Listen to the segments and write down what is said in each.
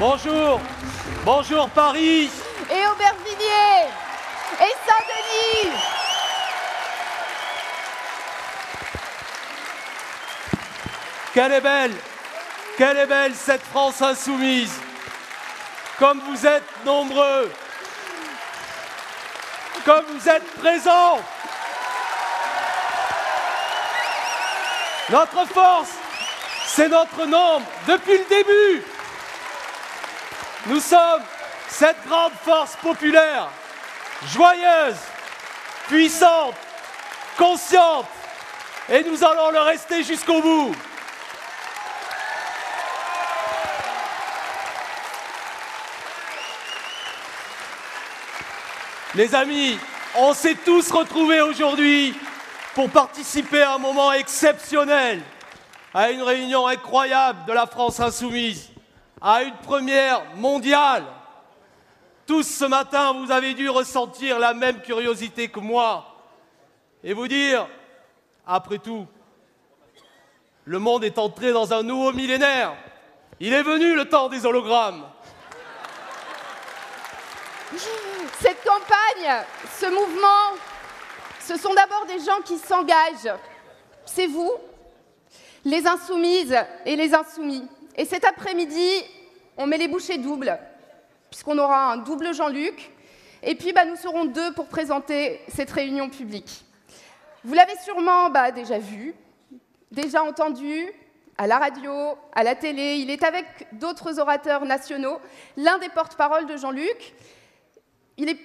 Bonjour, bonjour Paris. Et Aubervilliers. Et Saint-Denis. Quelle est belle, quelle est belle cette France insoumise. Comme vous êtes nombreux, comme vous êtes présents. Notre force, c'est notre nombre depuis le début. Nous sommes cette grande force populaire, joyeuse, puissante, consciente, et nous allons le rester jusqu'au bout. Les amis, on s'est tous retrouvés aujourd'hui pour participer à un moment exceptionnel, à une réunion incroyable de la France insoumise, à une première mondiale. Tous ce matin, vous avez dû ressentir la même curiosité que moi et vous dire, après tout, le monde est entré dans un nouveau millénaire. Il est venu le temps des hologrammes. Cette campagne, ce mouvement, ce sont d'abord des gens qui s'engagent. C'est vous, les insoumises et les insoumis. Et cet après-midi, on met les bouchées doubles, puisqu'on aura un double Jean-Luc. Et puis, bah, nous serons deux pour présenter cette réunion publique. Vous l'avez sûrement bah, déjà vu, déjà entendu à la radio, à la télé. Il est avec d'autres orateurs nationaux, l'un des porte-paroles de Jean-Luc. Il,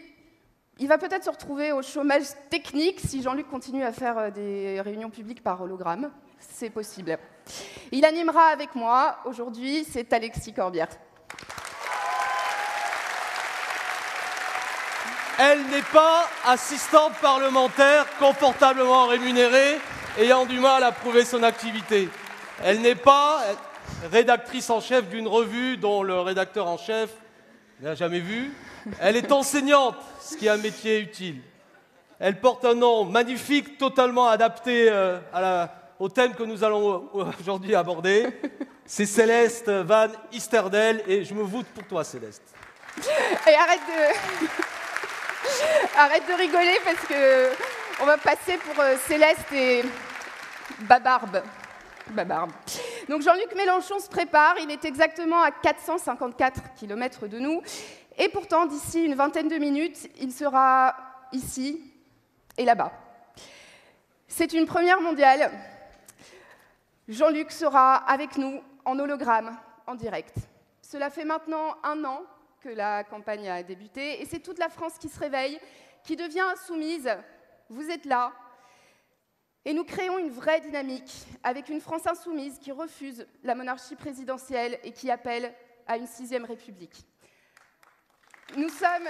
il, va peut-être se retrouver au chômage technique si Jean-Luc continue à faire euh, des réunions publiques par hologramme. C'est possible. Il animera avec moi aujourd'hui, c'est Alexis Corbière. Elle n'est pas assistante parlementaire confortablement rémunérée, ayant du mal à prouver son activité. Elle n'est pas rédactrice en chef d'une revue dont le rédacteur en chef n'a jamais vu. Elle est enseignante, ce qui est un métier utile. Elle porte un nom magnifique, totalement adapté euh, à la, au thème que nous allons aujourd'hui aborder. C'est Céleste Van Isterdel et je me voûte pour toi, Céleste. Et arrête de, arrête de rigoler parce que on va passer pour euh, Céleste et Babarbe. Babarbe. Donc Jean-Luc Mélenchon se prépare, il est exactement à 454 km de nous. Et pourtant, d'ici une vingtaine de minutes, il sera ici et là-bas. C'est une première mondiale. Jean-Luc sera avec nous en hologramme, en direct. Cela fait maintenant un an que la campagne a débuté et c'est toute la France qui se réveille, qui devient insoumise. Vous êtes là. Et nous créons une vraie dynamique avec une France insoumise qui refuse la monarchie présidentielle et qui appelle à une sixième république. Nous sommes.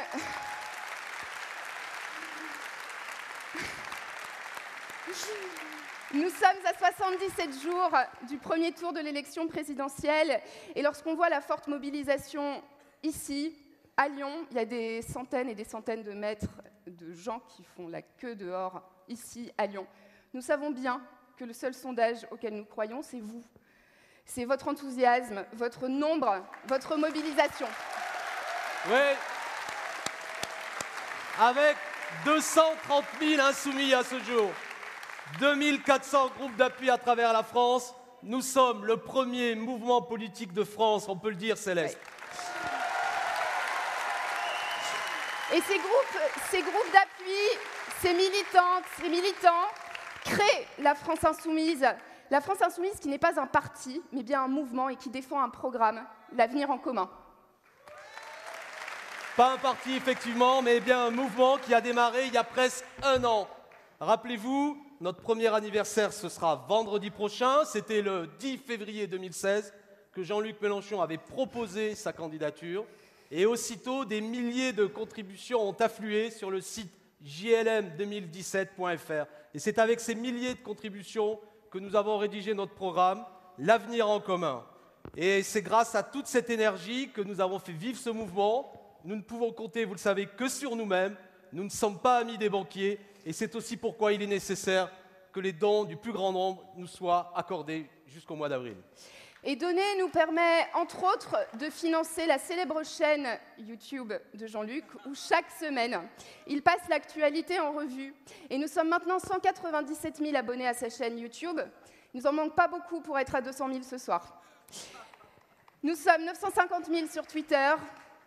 Nous sommes à 77 jours du premier tour de l'élection présidentielle et lorsqu'on voit la forte mobilisation ici, à Lyon, il y a des centaines et des centaines de mètres de gens qui font la queue dehors, ici, à Lyon. Nous savons bien que le seul sondage auquel nous croyons, c'est vous. C'est votre enthousiasme, votre nombre, votre mobilisation. Oui. Avec 230 000 insoumis à ce jour. 2400 groupes d'appui à travers la France. Nous sommes le premier mouvement politique de France, on peut le dire, Céleste. Et ces groupes, ces groupes d'appui, ces militantes, ces militants créent la France insoumise. La France insoumise qui n'est pas un parti, mais bien un mouvement et qui défend un programme, l'avenir en commun. Pas un parti, effectivement, mais bien un mouvement qui a démarré il y a presque un an. Rappelez-vous, notre premier anniversaire, ce sera vendredi prochain. C'était le 10 février 2016 que Jean-Luc Mélenchon avait proposé sa candidature. Et aussitôt, des milliers de contributions ont afflué sur le site jlm2017.fr. Et c'est avec ces milliers de contributions que nous avons rédigé notre programme, L'avenir en commun. Et c'est grâce à toute cette énergie que nous avons fait vivre ce mouvement. Nous ne pouvons compter, vous le savez, que sur nous-mêmes. Nous ne sommes pas amis des banquiers et c'est aussi pourquoi il est nécessaire que les dons du plus grand nombre nous soient accordés jusqu'au mois d'avril. Et donner nous permet, entre autres, de financer la célèbre chaîne YouTube de Jean-Luc, où chaque semaine, il passe l'actualité en revue. Et nous sommes maintenant 197 000 abonnés à sa chaîne YouTube. Il nous en manque pas beaucoup pour être à 200 000 ce soir. Nous sommes 950 000 sur Twitter,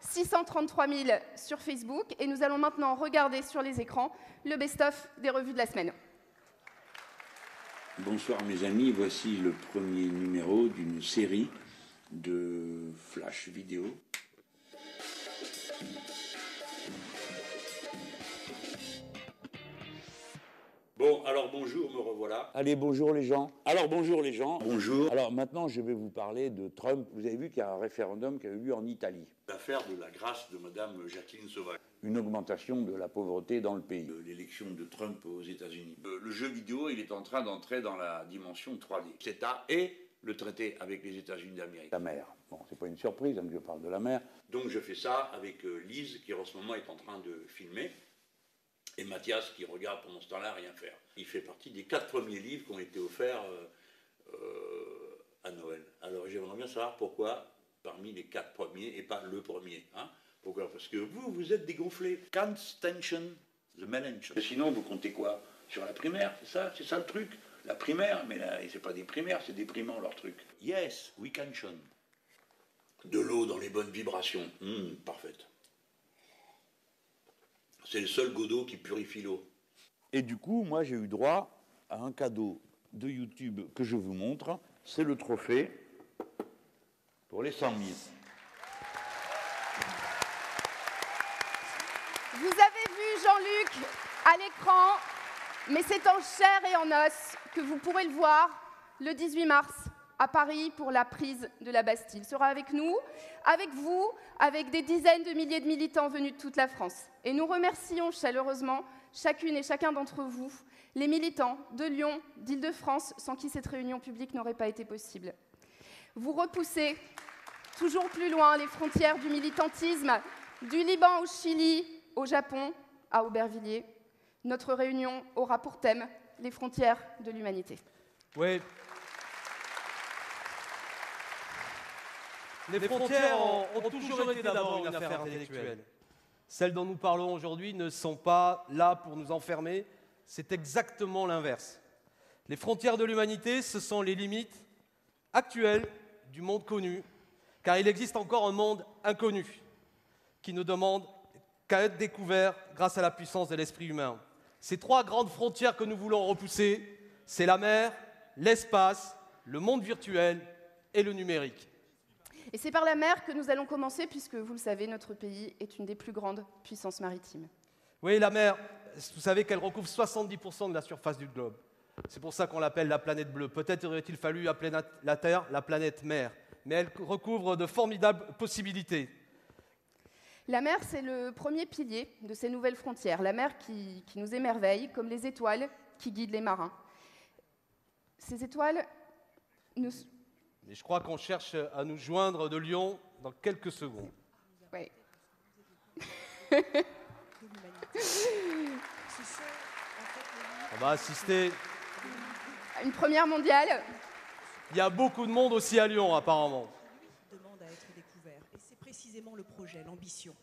633 000 sur Facebook, et nous allons maintenant regarder sur les écrans le best-of des revues de la semaine. Bonsoir mes amis, voici le premier numéro d'une série de flash vidéo. Bon, alors bonjour, me revoilà. Allez, bonjour les gens. Alors bonjour les gens. Bonjour. Alors maintenant, je vais vous parler de Trump. Vous avez vu qu'il y a un référendum qui a eu lieu en Italie. L'affaire de la grâce de Madame Jacqueline Sauvage. Une augmentation de la pauvreté dans le pays. Euh, L'élection de Trump aux États-Unis. Euh, Le jeu vidéo, il est en train d'entrer dans la dimension 3D. CETA et le traité avec les États-Unis d'Amérique. La mer. Bon, c'est pas une surprise hein, que je parle de la mer. Donc je fais ça avec euh, Lise qui en ce moment est en train de filmer et Mathias qui regarde pendant ce temps-là rien faire. Il fait partie des quatre premiers livres qui ont été offerts euh, euh, à Noël. Alors j'aimerais bien savoir pourquoi parmi les quatre premiers et pas le premier. Hein pourquoi? Parce que vous, vous êtes dégonflé. Can't tension the melange. Sinon, vous comptez quoi? Sur la primaire, c'est ça? C'est ça le truc? La primaire, mais là, c'est pas des primaires, c'est déprimant leur truc. Yes, we can shun. De l'eau dans les bonnes vibrations. Hum, parfaite. C'est le seul Godot qui purifie l'eau. Et du coup, moi, j'ai eu droit à un cadeau de YouTube que je vous montre. C'est le trophée pour les 100 000. Vous avez vu Jean-Luc à l'écran, mais c'est en chair et en os que vous pourrez le voir le 18 mars à Paris pour la prise de la Bastille. Il sera avec nous, avec vous, avec des dizaines de milliers de militants venus de toute la France. Et nous remercions chaleureusement chacune et chacun d'entre vous, les militants de Lyon, d'Île-de-France, sans qui cette réunion publique n'aurait pas été possible. Vous repoussez toujours plus loin les frontières du militantisme, du Liban au Chili, au Japon, à Aubervilliers. Notre réunion aura pour thème les frontières de l'humanité. Les frontières ont, ont toujours été d'abord une affaire intellectuelle. Celles dont nous parlons aujourd'hui ne sont pas là pour nous enfermer, c'est exactement l'inverse. Les frontières de l'humanité, ce sont les limites actuelles du monde connu, car il existe encore un monde inconnu qui ne demande qu'à être découvert grâce à la puissance de l'esprit humain. Ces trois grandes frontières que nous voulons repousser, c'est la mer, l'espace, le monde virtuel et le numérique. Et c'est par la mer que nous allons commencer, puisque vous le savez, notre pays est une des plus grandes puissances maritimes. Oui, la mer, vous savez qu'elle recouvre 70% de la surface du globe. C'est pour ça qu'on l'appelle la planète bleue. Peut-être aurait-il fallu appeler la Terre la planète mer, mais elle recouvre de formidables possibilités. La mer, c'est le premier pilier de ces nouvelles frontières. La mer qui, qui, nous émerveille, comme les étoiles qui guident les marins. Ces étoiles nous... Mais je crois qu'on cherche à nous joindre de Lyon dans quelques secondes. Oui. On va assister. Une première mondiale. Il y a beaucoup de monde aussi à Lyon, apparemment. demande à être découvert. Et c'est précisément le projet, l'ambition.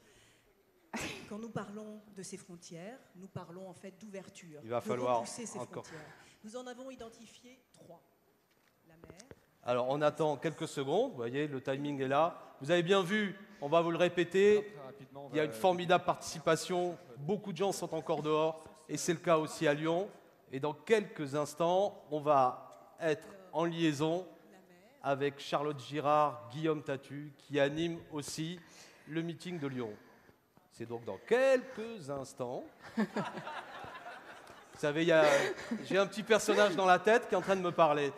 Quand nous parlons de ces frontières, nous parlons en fait d'ouverture. Il va falloir repousser ces encore. frontières. Nous en avons identifié trois. La mer, Alors, on attend quelques secondes. Vous voyez, le timing est là. Vous avez bien vu, on va vous le répéter. Il y a une formidable participation. Beaucoup de gens sont encore dehors. Et c'est le cas aussi à Lyon. Et dans quelques instants, on va être en liaison avec Charlotte Girard, Guillaume Tatu, qui anime aussi le meeting de Lyon. C'est donc dans quelques instants. Vous savez, j'ai un petit personnage dans la tête qui est en train de me parler.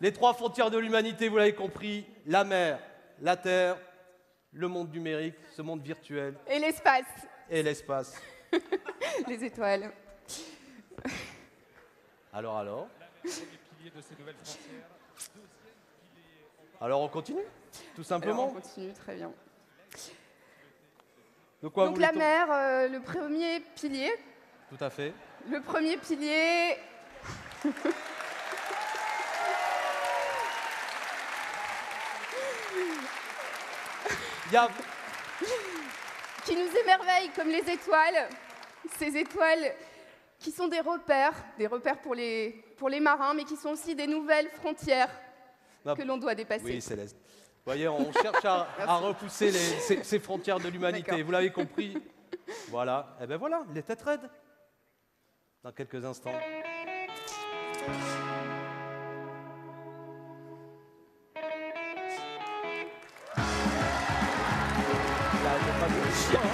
Les trois frontières de l'humanité, vous l'avez compris, la mer, la terre, le monde numérique, ce monde virtuel Et l'espace, et l'espace. les étoiles. Alors, alors Alors, on continue Tout Alors, simplement on continue, très bien. De quoi Donc la mer, euh, le premier pilier. Tout à fait. Le premier pilier. Qui nous émerveillent comme les étoiles. Ces étoiles qui sont des repères, des repères pour les, pour les marins, mais qui sont aussi des nouvelles frontières Non, que l'on doit dépasser. Oui, Céleste. Vous voyez, on cherche à, à repousser les- ces, ces frontières de l'humanité. Vous l'avez compris Voilà. Et ben voilà, les têtes raides. Dans quelques instants. Pourquoi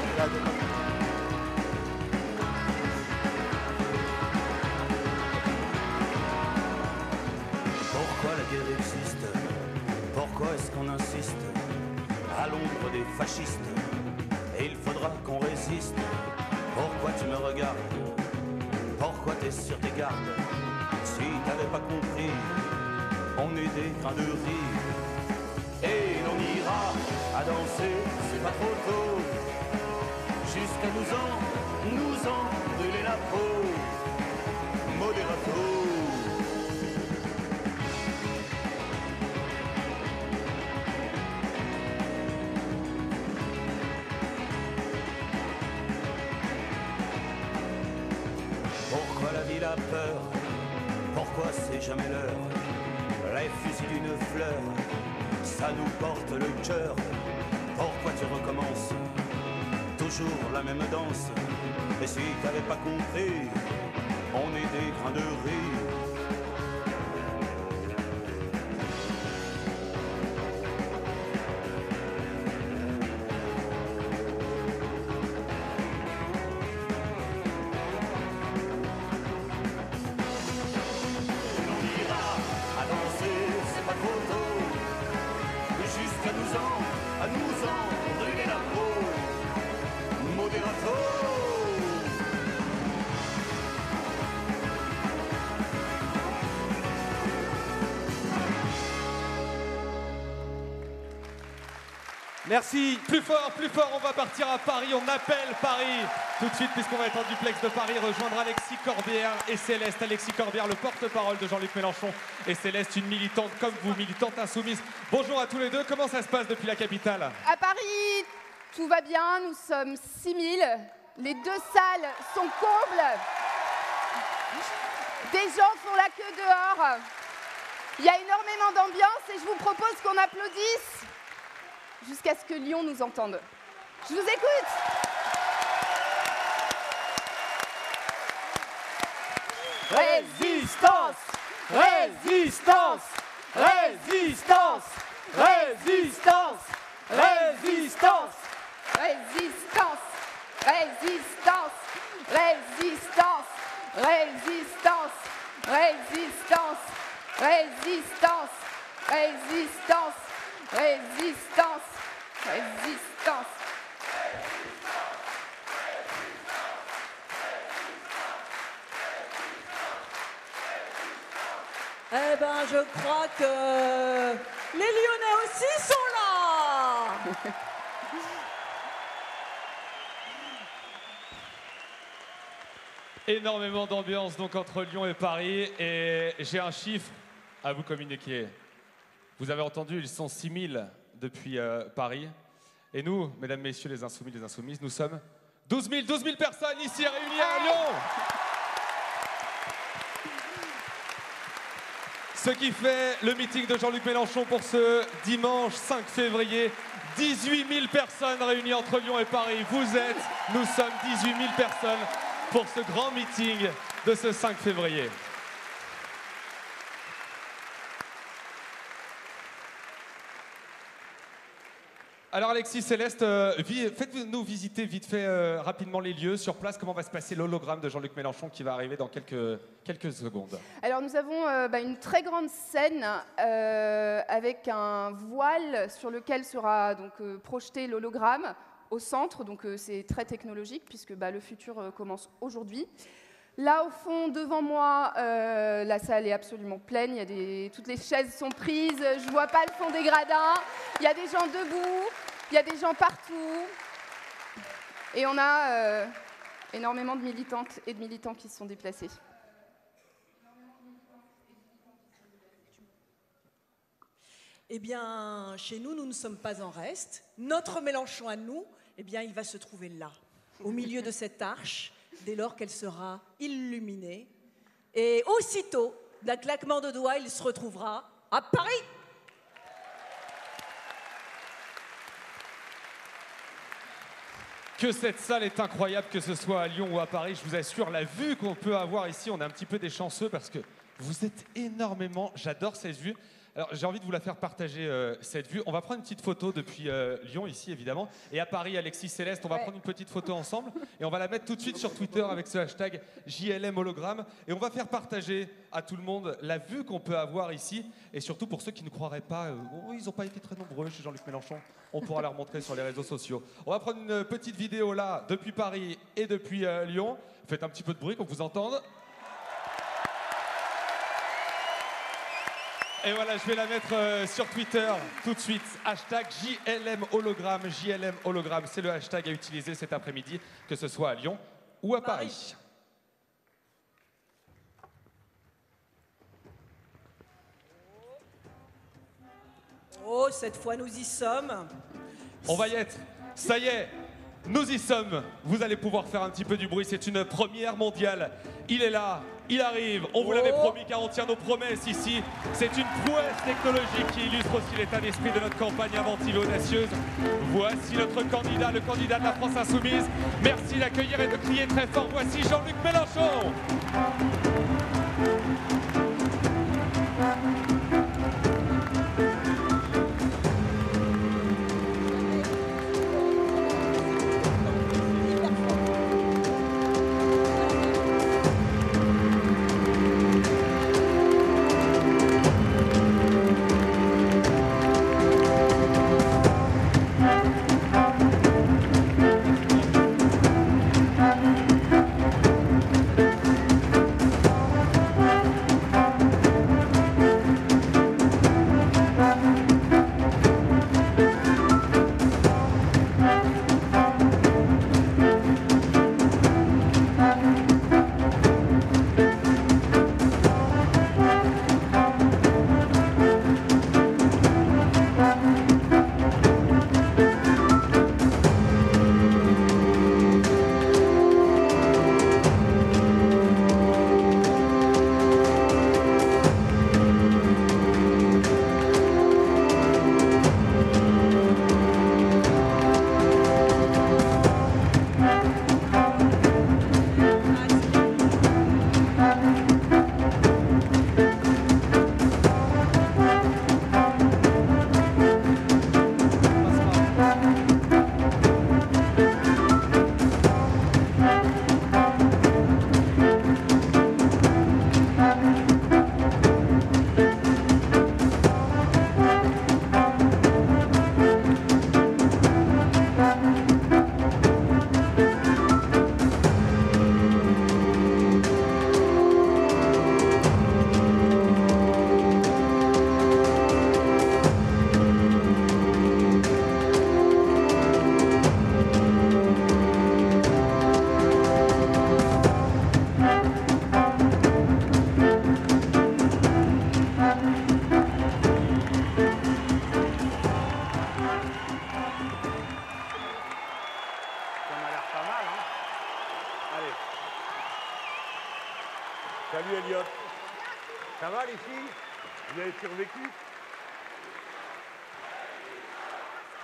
la guerre existe? Pourquoi est-ce qu'on insiste? À l'ombre des fascistes Et il faudra qu'on résiste. Pourquoi tu me regardes? Pourquoi t'es sur tes gardes? Si t'avais pas compris, on est des grains de riz. Et l'on ira à danser, c'est pas trop tôt. Jusqu'à nous en, nous en brûler la peau. Modérato. Pourquoi la ville a peur? Pourquoi c'est jamais l'heure? Les fusils d'une fleur, ça nous porte le cœur. Toujours la même danse. Et si t'avais pas compris, on est des de riz. Merci. Plus fort, plus fort, on va partir à Paris, on appelle Paris. Tout de suite, puisqu'on va être en duplex de Paris, rejoindre Alexis Corbière et Céleste. Alexis Corbière, le porte-parole de Jean-Luc Mélenchon, et Céleste, une militante comme vous, militante insoumise. Bonjour à tous les deux, comment ça se passe depuis la capitale? À Paris, tout va bien, nous sommes 6000. Les deux salles sont combles. Des gens font la queue dehors. Il y a énormément d'ambiance et je vous propose qu'on applaudisse jusqu'à ce que Lyon nous entende. Je vous écoute. Résistance Résistance Résistance Résistance Résistance Résistance Résistance Résistance Résistance Résistance Résistance Résistance Résistance Résistance Eh ben, je crois que les Lyonnais aussi sont là. Énormément d'ambiance donc entre Lyon et Paris. Et j'ai un chiffre à vous communiquer. Vous avez entendu, ils sont 6000 depuis euh, Paris. Et nous, mesdames, messieurs, les insoumis, les insoumises, nous sommes 12 000, 12 000 personnes ici réunies à Lyon. Ce qui fait le meeting de Jean-Luc Mélenchon pour ce dimanche 5 février. 18 000 personnes réunies entre Lyon et Paris. Vous êtes, nous sommes 18 000 personnes pour ce grand meeting de ce 5 février. Alors Alexis Céleste, euh, faites-nous visiter vite fait euh, rapidement les lieux sur place. Comment va se passer l'hologramme de Jean-Luc Mélenchon qui va arriver dans quelques, quelques secondes? Alors nous avons euh, bah, une très grande scène avec un voile sur lequel sera donc projeté l'hologramme au centre, donc c'est très technologique puisque bah, le futur commence aujourd'hui. Là au fond, devant moi, la salle est absolument pleine. Il y a. Toutes les chaises sont prises. Je vois pas le fond des gradins. Il y a des gens debout. Il y a des gens partout. Et on a euh, énormément de militantes et de militants qui se sont déplacés. Eh bien, chez nous, nous ne sommes pas en reste. Notre Mélenchon à nous, eh bien, il va se trouver là, au milieu de cette arche, dès lors qu'elle sera illuminée. Et aussitôt, d'un claquement de doigts, il se retrouvera à Paris. Que cette salle est incroyable, que ce soit à Lyon ou à Paris. Je vous assure, la vue qu'on peut avoir ici, on est un petit peu des chanceux parce que vous êtes énormément. J'adore cette vue. Alors, j'ai envie de vous la faire partager, euh, cette vue. On va prendre une petite photo depuis euh, Lyon, ici, évidemment. Et à Paris, Alexis Céleste, on va Ouais. prendre une petite photo ensemble. Et on va la mettre tout de suite sur Twitter avec ce hashtag JLM hologramme. Et on va faire partager à tout le monde la vue qu'on peut avoir ici. Et surtout pour ceux qui ne croiraient pas, euh, oh, ils n'ont pas été très nombreux chez Jean-Luc Mélenchon. On pourra leur montrer sur les réseaux sociaux. On va prendre une petite vidéo là, depuis Paris et depuis Lyon. Faites un petit peu de bruit qu'on vous entende. Et voilà, je vais la mettre euh, sur Twitter tout de suite. Hashtag JLM hologramme. JLM hologramme, c'est le hashtag à utiliser cet après-midi, que ce soit à Lyon ou à Paris. Oh, cette fois, nous y sommes. On va y être. Ça y est, nous y sommes. Vous allez pouvoir faire un petit peu du bruit. C'est une première mondiale. Il est là, il arrive. On vous l'avait Oh. promis car on tient nos promesses ici. C'est une prouesse technologique qui illustre aussi l'état d'esprit de notre campagne inventive et audacieuse. Voici notre candidat, le candidat de la France Insoumise. Merci d'accueillir et de crier très fort. Voici Jean-Luc Mélenchon. Vous avez survécu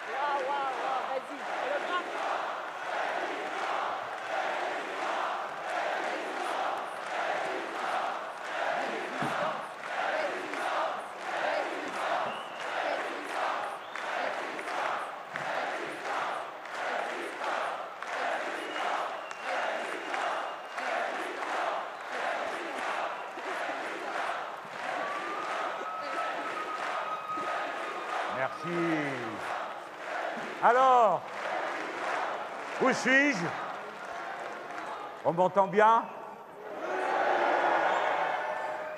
Waouh, waouh, waouh, vas-y, hologramme. Merci. Alors, suis-je? On m'entend bien?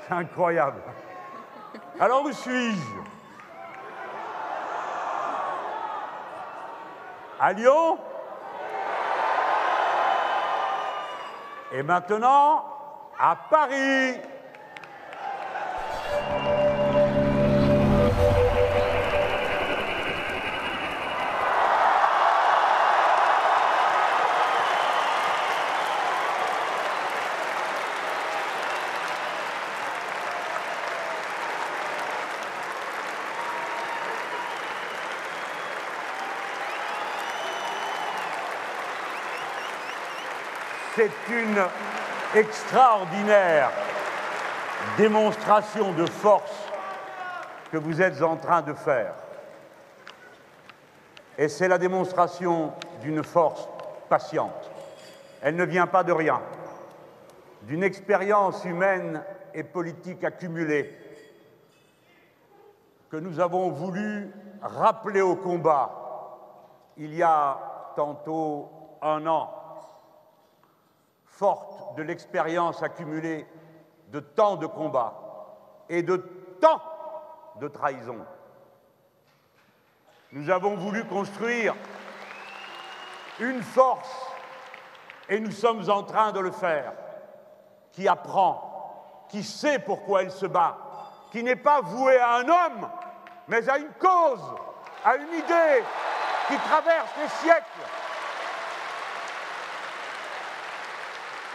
C'est incroyable. Alors, où suis-je? À Lyon? Et maintenant, à Paris C'est une extraordinaire démonstration de force que vous êtes en train de faire. Et c'est la démonstration d'une force patiente. Elle ne vient pas de rien, d'une expérience humaine et politique accumulée que nous avons voulu rappeler au combat il y a tantôt un an, forte de l'expérience accumulée de tant de combats et de tant de trahisons. Nous avons voulu construire une force, et nous sommes en train de le faire, qui apprend, qui sait pourquoi elle se bat, qui n'est pas vouée à un homme, mais à une cause, à une idée qui traverse les siècles.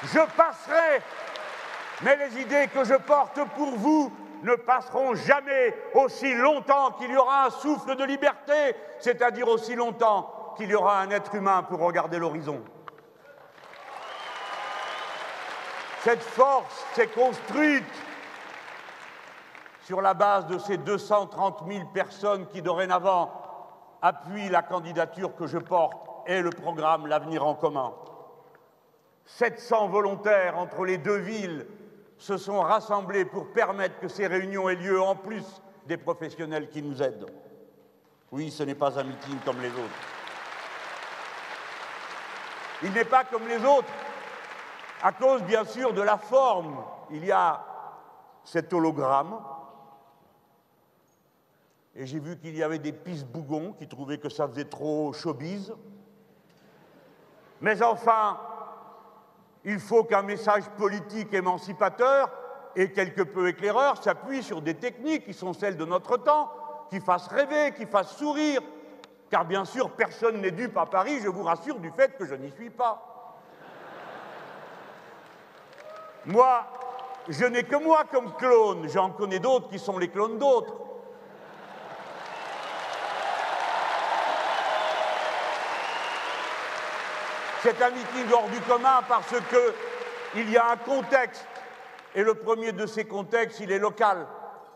Je passerai, mais les idées que je porte pour vous ne passeront jamais aussi longtemps qu'il y aura un souffle de liberté, c'est-à-dire aussi longtemps qu'il y aura un être humain pour regarder l'horizon. Cette force s'est construite sur la base de ces 230 000 personnes qui dorénavant appuient la candidature que je porte et le programme L'avenir en commun. 700 volontaires entre les deux villes se sont rassemblés pour permettre que ces réunions aient lieu en plus des professionnels qui nous aident. Oui, ce n'est pas un meeting comme les autres. Il n'est pas comme les autres, à cause bien sûr de la forme. Il y a cet hologramme, et j'ai vu qu'il y avait des pisse-bougons qui trouvaient que ça faisait trop showbiz. Mais enfin, il faut qu'un message politique émancipateur et quelque peu éclaireur s'appuie sur des techniques qui sont celles de notre temps, qui fassent rêver, qui fassent sourire. Car bien sûr, personne n'est dupe à Paris, je vous rassure du fait que je n'y suis pas. Moi, je n'ai que moi comme clone, j'en connais d'autres qui sont les clones d'autres. C'est un meeting hors du commun parce qu'il y a un contexte, et le premier de ces contextes, il est local.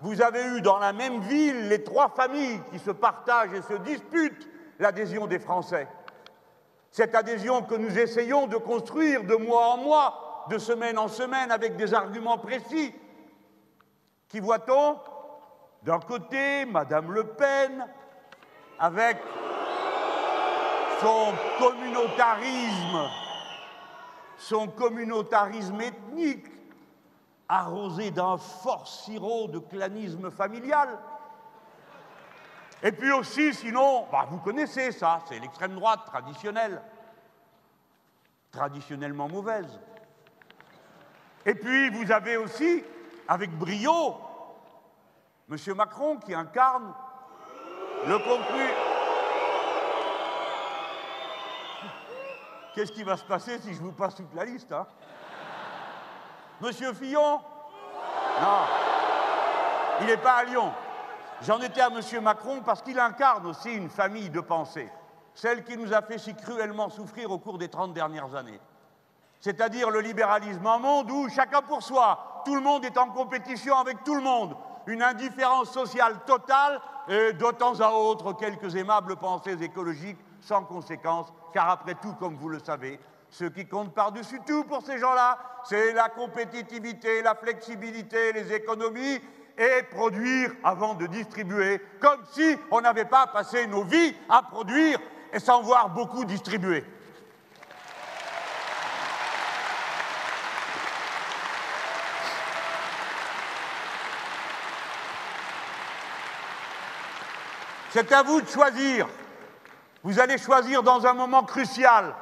Vous avez eu dans la même ville les trois familles qui se partagent et se disputent l'adhésion des Français. Cette adhésion que nous essayons de construire de mois en mois, de semaine en semaine, avec des arguments précis. Qui voit-on? D'un côté, Madame Le Pen, avec son communautarisme, son communautarisme ethnique, arrosé d'un fort sirop de clanisme familial. Et puis aussi, sinon, bah, vous connaissez ça, c'est l'extrême droite traditionnelle, traditionnellement mauvaise. Et puis, vous avez aussi, avec brio, M. Macron qui incarne le contenu. Qu'est-ce qui va se passer si je vous passe toute la liste hein? Monsieur Fillon? Non. Il n'est pas à Lyon. J'en étais à Monsieur Macron parce qu'il incarne aussi une famille de pensée, celle qui nous a fait si cruellement souffrir au cours des 30 dernières années. C'est-à-dire le libéralisme, un monde où chacun pour soi, tout le monde est en compétition avec tout le monde, une indifférence sociale totale et de temps à autre quelques aimables pensées écologiques sans conséquence, car après tout, comme vous le savez, ce qui compte par-dessus tout pour ces gens-là, c'est la compétitivité, la flexibilité, les économies et produire avant de distribuer, comme si on n'avait pas passé nos vies à produire et sans voir beaucoup distribuer. C'est à vous de choisir. Vous allez choisir dans un moment crucial.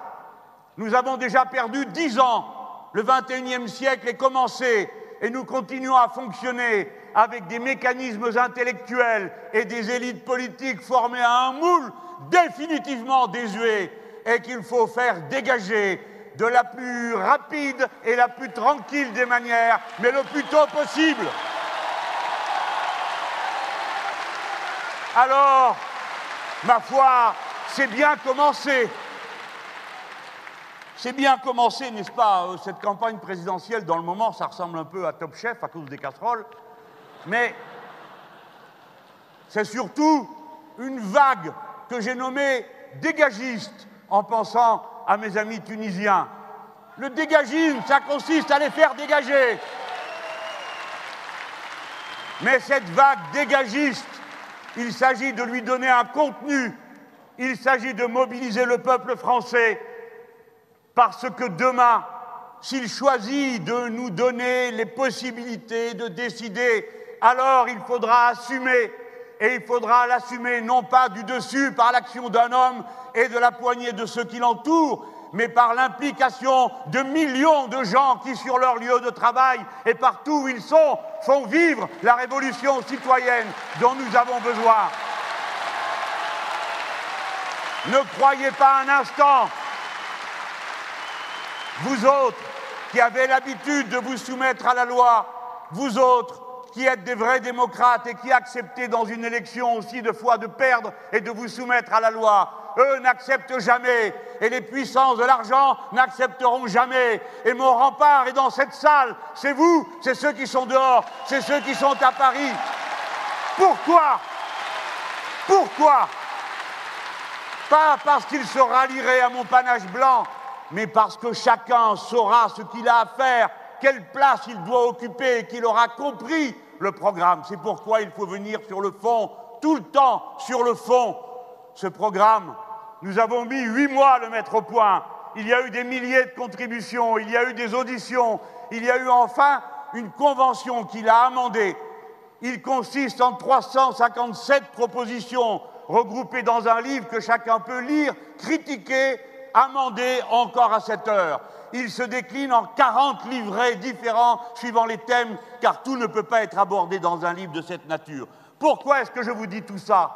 Nous avons déjà perdu dix ans. Le XXIe siècle est commencé et nous continuons à fonctionner avec des mécanismes intellectuels et des élites politiques formées à un moule définitivement désuet et qu'il faut faire dégager de la plus rapide et la plus tranquille des manières, mais le plus tôt possible. Alors, ma foi, c'est bien commencé. C'est bien commencé, n'est-ce pas, euh, cette campagne présidentielle dans le moment, ça ressemble un peu à Top Chef à cause des casseroles, mais c'est surtout une vague que j'ai nommée dégagiste en pensant à mes amis tunisiens. Le dégagisme, ça consiste à les faire dégager. Mais cette vague dégagiste, il s'agit de lui donner un contenu, il s'agit de mobiliser le peuple français, parce que demain, s'il choisit de nous donner les possibilités de décider, alors il faudra assumer, et il faudra l'assumer non pas du dessus par l'action d'un homme et de la poignée de ceux qui l'entourent, mais par l'implication de millions de gens qui, sur leur lieu de travail et partout où ils sont, font vivre la révolution citoyenne dont nous avons besoin. Ne croyez pas un instant, vous autres qui avez l'habitude de vous soumettre à la loi, vous autres qui êtes des vrais démocrates et qui acceptez dans une élection aussi de fois de perdre et de vous soumettre à la loi, eux n'acceptent jamais, et les puissances de l'argent n'accepteront jamais. Et mon rempart est dans cette salle, c'est vous, c'est ceux qui sont dehors, c'est ceux qui sont à Paris. Pourquoi? Pourquoi? Pas parce qu'ils se rallieraient à mon panache blanc, mais parce que chacun saura ce qu'il a à faire, quelle place il doit occuper et qu'il aura compris le programme. C'est pourquoi il faut venir sur le fond, tout le temps sur le fond. Ce programme, nous avons mis huit mois à le mettre au point. Il y a eu des milliers de contributions, il y a eu des auditions, il y a eu enfin une convention qu'il a amendée. Il consiste en 357 propositions regroupées dans un livre que chacun peut lire, critiquer, amender encore à cette heure. Il se décline en 40 livrets différents suivant les thèmes, car tout ne peut pas être abordé dans un livre de cette nature. Pourquoi est-ce que je vous dis tout ça?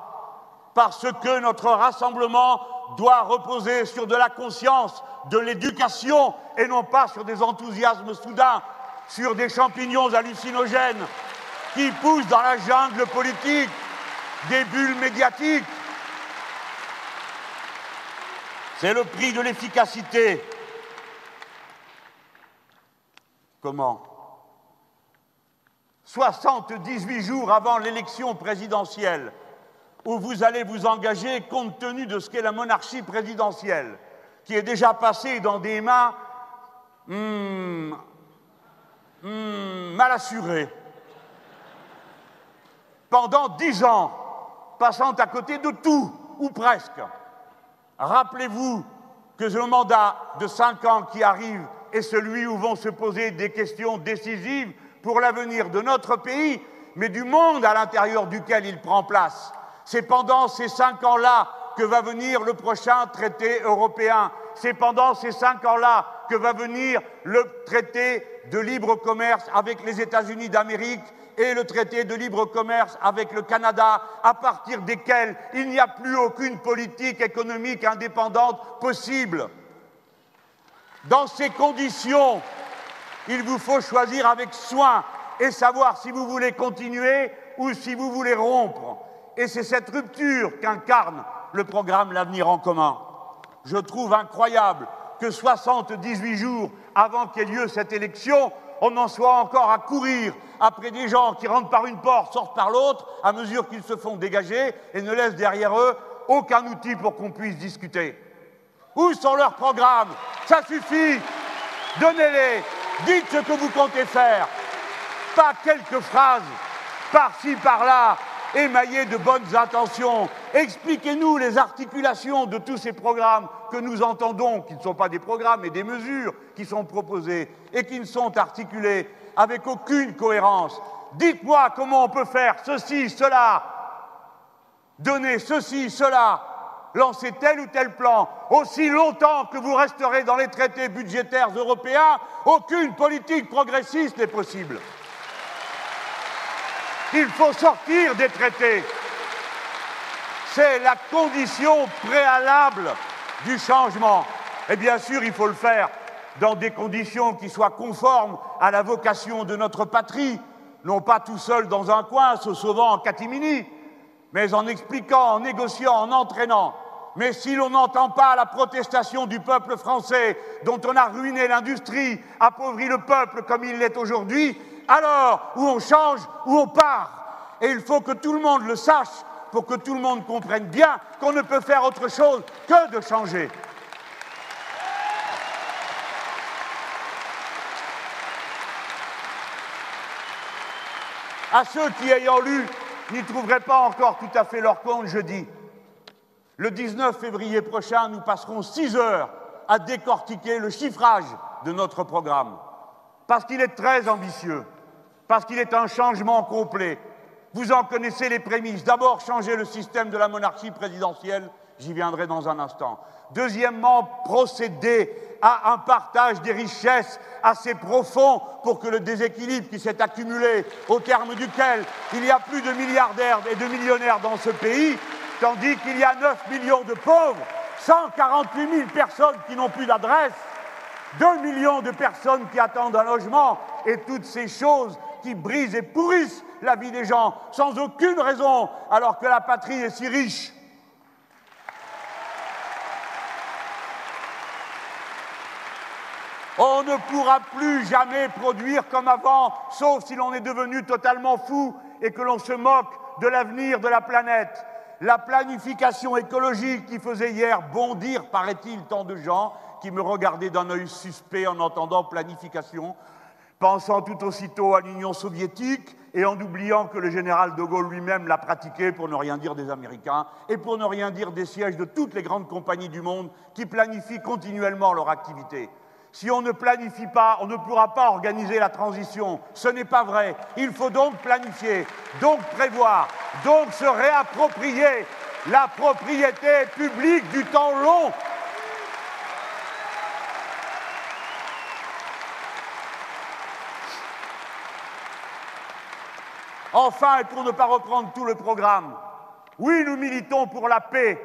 Parce que notre rassemblement doit reposer sur de la conscience, de l'éducation, et non pas sur des enthousiasmes soudains, sur des champignons hallucinogènes qui poussent dans la jungle politique, des bulles médiatiques. C'est le prix de l'efficacité. Comment? 78 jours avant l'élection présidentielle, où vous allez vous engager compte tenu de ce qu'est la monarchie présidentielle, qui est déjà passée dans des mains hmm, hmm, mal assurées. Pendant dix ans, passant à côté de tout, ou presque. Rappelez-vous que le mandat de cinq ans qui arrive est celui où vont se poser des questions décisives pour l'avenir de notre pays, mais du monde à l'intérieur duquel il prend place. C'est pendant ces cinq ans-là que va venir le prochain traité européen. C'est pendant ces cinq ans-là que va venir le traité de libre commerce avec les États-Unis d'Amérique et le traité de libre commerce avec le Canada, à partir desquels il n'y a plus aucune politique économique indépendante possible. Dans ces conditions, il vous faut choisir avec soin et savoir si vous voulez continuer ou si vous voulez rompre. Et c'est cette rupture qu'incarne le programme L'avenir en commun. Je trouve incroyable que 78 jours avant qu'ait lieu cette élection, on en soit encore à courir après des gens qui rentrent par une porte, sortent par l'autre, à mesure qu'ils se font dégager et ne laissent derrière eux aucun outil pour qu'on puisse discuter. Où sont leurs programmes? Ça suffit! Donnez-les! Dites ce que vous comptez faire. Pas quelques phrases par-ci, par-là, émaillées de bonnes intentions. Expliquez-nous les articulations de tous ces programmes que nous entendons, qui ne sont pas des programmes, mais des mesures qui sont proposées et qui ne sont articulées avec aucune cohérence. Dites-moi comment on peut faire ceci, cela, donner ceci, cela, lancer tel ou tel plan, aussi longtemps que vous resterez dans les traités budgétaires européens, aucune politique progressiste n'est possible. Il faut sortir des traités. C'est la condition préalable du changement. Et bien sûr, il faut le faire dans des conditions qui soient conformes à la vocation de notre patrie, non pas tout seul dans un coin, se sauvant en catimini, mais en expliquant, en négociant, en entraînant. Mais si l'on n'entend pas la protestation du peuple français, dont on a ruiné l'industrie, appauvri le peuple comme il l'est aujourd'hui, alors où on change, où on part. Et il faut que tout le monde le sache pour que tout le monde comprenne bien qu'on ne peut faire autre chose que de changer. À ceux qui, ayant lu, n'y trouveraient pas encore tout à fait leur compte, je dis, le 19 février prochain, nous passerons six heures à décortiquer le chiffrage de notre programme, parce qu'il est très ambitieux, parce qu'il est un changement complet. Vous en connaissez les prémices. D'abord, changer le système de la monarchie présidentielle, j'y viendrai dans un instant. Deuxièmement, procéder à un partage des richesses assez profond pour que le déséquilibre qui s'est accumulé, au terme duquel il y a plus de milliardaires et de millionnaires dans ce pays, tandis qu'il y a 9 millions de pauvres, 148 000 personnes qui n'ont plus d'adresse, 2 millions de personnes qui attendent un logement, et toutes ces choses qui brisent et pourrissent la vie des gens sans aucune raison, alors que la patrie est si riche. On ne pourra plus jamais produire comme avant, sauf si l'on est devenu totalement fou et que l'on se moque de l'avenir de la planète. La planification écologique qui faisait hier bondir, paraît-il, tant de gens qui me regardaient d'un œil suspect en entendant planification, pensant tout aussitôt à l'Union soviétique et en oubliant que le général de Gaulle lui-même l'a pratiqué, pour ne rien dire des Américains, et pour ne rien dire des sièges de toutes les grandes compagnies du monde qui planifient continuellement leur activité. Si on ne planifie pas, on ne pourra pas organiser la transition. Ce n'est pas vrai. Il faut donc planifier, donc prévoir, donc se réapproprier la propriété publique du temps long. Enfin, et pour ne pas reprendre tout le programme, oui, nous militons pour la paix.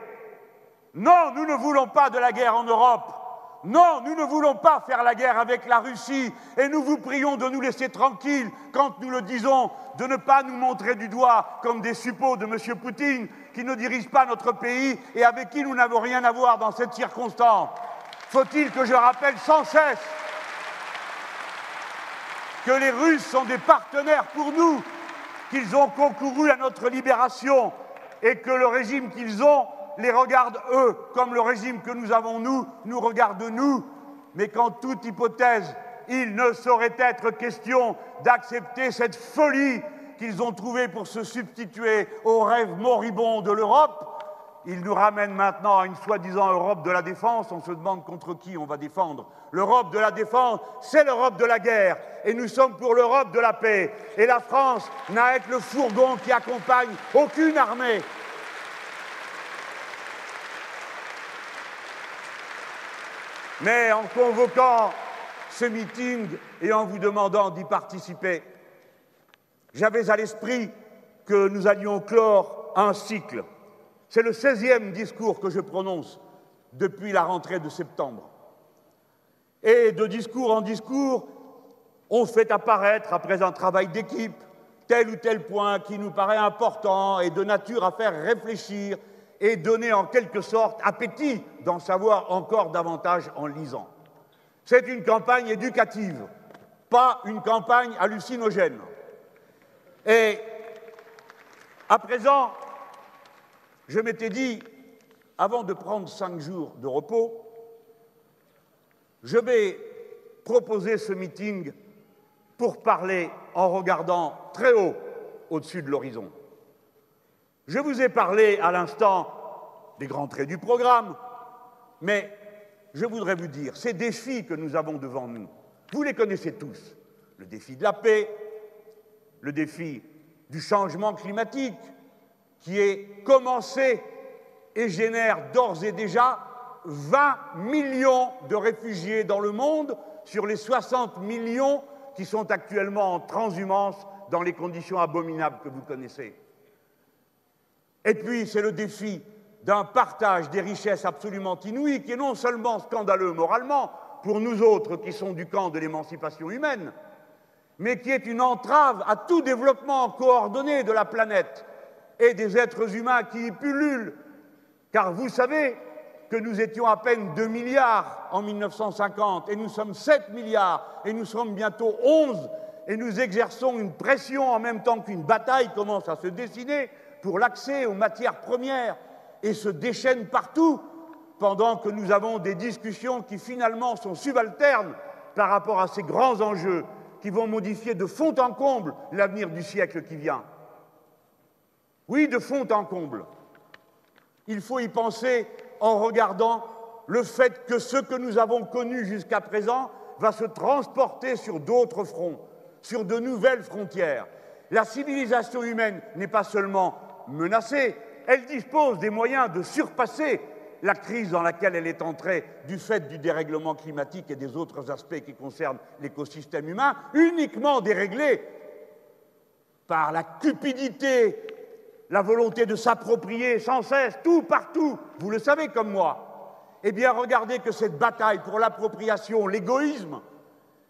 Non, nous ne voulons pas de la guerre en Europe. Non, nous ne voulons pas faire la guerre avec la Russie et nous vous prions de nous laisser tranquilles quand nous le disons, de ne pas nous montrer du doigt comme des suppôts de M. Poutine qui ne dirige pas notre pays et avec qui nous n'avons rien à voir dans cette circonstance. Faut-il que je rappelle sans cesse que les Russes sont des partenaires pour nous, qu'ils ont concouru à notre libération et que le régime qu'ils ont les regarde eux, comme le régime que nous avons nous, nous regarde nous, mais qu'en toute hypothèse, il ne saurait être question d'accepter cette folie qu'ils ont trouvée pour se substituer au rêve moribond de l'Europe. Ils nous ramènent maintenant à une soi-disant Europe de la défense. On se demande contre qui on va défendre. L'Europe de la défense, c'est l'Europe de la guerre. Et nous sommes pour l'Europe de la paix. Et la France n'a être le fourgon qui accompagne aucune armée. Mais en convoquant ce meeting et en vous demandant d'y participer, j'avais à l'esprit que nous allions clore un cycle. C'est le 16e discours que je prononce depuis la rentrée de septembre. Et de discours en discours, on fait apparaître, après un travail d'équipe, tel ou tel point qui nous paraît important et de nature à faire réfléchir et donner en quelque sorte appétit d'en savoir encore davantage en lisant. C'est une campagne éducative, pas une campagne hallucinogène. Et à présent, je m'étais dit, avant de prendre cinq jours de repos, je vais proposer ce meeting pour parler en regardant très haut au-dessus de l'horizon. Je vous ai parlé à l'instant des grands traits du programme, mais je voudrais vous dire, ces défis que nous avons devant nous, vous les connaissez tous. Le défi de la paix, le défi du changement climatique, qui est commencé et génère d'ores et déjà 20 millions de réfugiés dans le monde sur les 60 millions qui sont actuellement en transhumance dans les conditions abominables que vous connaissez. Et puis, c'est le défi d'un partage des richesses absolument inouï, qui est non seulement scandaleux moralement pour nous autres qui sommes du camp de l'émancipation humaine, mais qui est une entrave à tout développement coordonné de la planète et des êtres humains qui y pullulent, Car vous savez que nous étions à peine 2 milliards en 1950 et nous sommes 7 milliards et nous sommes bientôt 11 et nous exerçons une pression en même temps qu'une bataille commence à se dessiner pour l'accès aux matières premières et se déchaîne partout pendant que nous avons des discussions qui finalement sont subalternes par rapport à ces grands enjeux qui vont modifier de fond en comble l'avenir du siècle qui vient. Oui, de fond en comble. Il faut y penser en regardant le fait que ce que nous avons connu jusqu'à présent va se transporter sur d'autres fronts, sur de nouvelles frontières. La civilisation humaine n'est pas seulement menacée, elle dispose des moyens de surpasser la crise dans laquelle elle est entrée du fait du dérèglement climatique et des autres aspects qui concernent l'écosystème humain, uniquement déréglée par la cupidité, la volonté de s'approprier sans cesse, tout partout, vous le savez comme moi. Eh bien, regardez que cette bataille pour l'appropriation, l'égoïsme,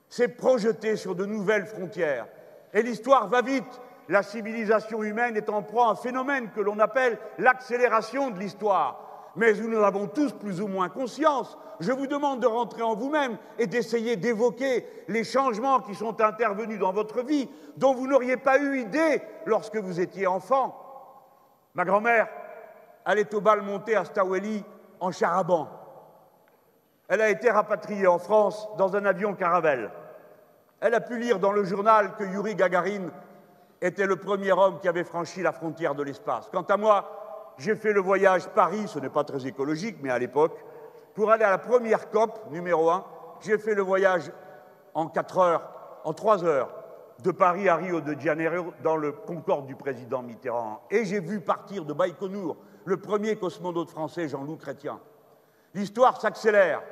s'est projeté sur de nouvelles frontières. Et l'histoire va vite. La civilisation humaine est en proie à un phénomène que l'on appelle l'accélération de l'histoire mais nous en avons tous plus ou moins conscience. Je vous demande de rentrer en vous-même et d'essayer d'évoquer les changements qui sont intervenus dans votre vie, dont vous n'auriez pas eu idée lorsque vous étiez enfant. Ma grand-mère allait au bal monté à Staweli en charaban. Elle a été rapatriée en France dans un avion caravelle. Elle a pu lire dans le journal que Yuri Gagarin était le premier homme qui avait franchi la frontière de l'espace. Quant à moi, j'ai fait le voyage Paris, ce n'est pas très écologique, mais à l'époque, pour aller à la première COP numéro 1, j'ai fait le voyage en 4 heures, en 3 heures, de Paris à Rio de Janeiro dans le Concorde du président Mitterrand. Et j'ai vu partir de Baïkonour le premier cosmonaute français, Jean-Loup Chrétien. L'histoire s'accélère.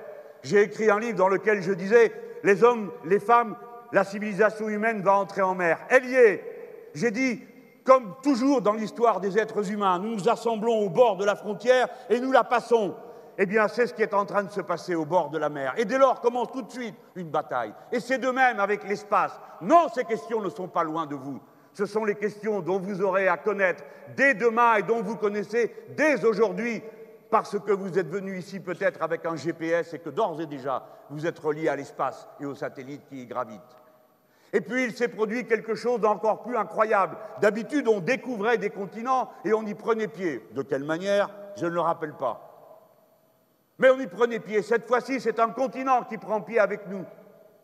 J'ai écrit un livre dans lequel je disais les hommes, les femmes, la civilisation humaine va entrer en mer. Elle y est. J'ai dit comme toujours dans l'histoire des êtres humains, nous nous assemblons au bord de la frontière et nous la passons. Eh bien, c'est ce qui est en train de se passer au bord de la mer. Et dès lors commence tout de suite une bataille. Et c'est de même avec l'espace. Non, ces questions ne sont pas loin de vous. Ce sont les questions dont vous aurez à connaître dès demain et dont vous connaissez dès aujourd'hui, parce que vous êtes venu ici peut-être avec un GPS et que d'ores et déjà vous êtes relié à l'espace et aux satellites qui y gravitent. Et puis il s'est produit quelque chose d'encore plus incroyable. D'habitude, on découvrait des continents et on y prenait pied. De quelle manière Je ne le rappelle pas. Mais on y prenait pied. Cette fois-ci, c'est un continent qui prend pied avec nous,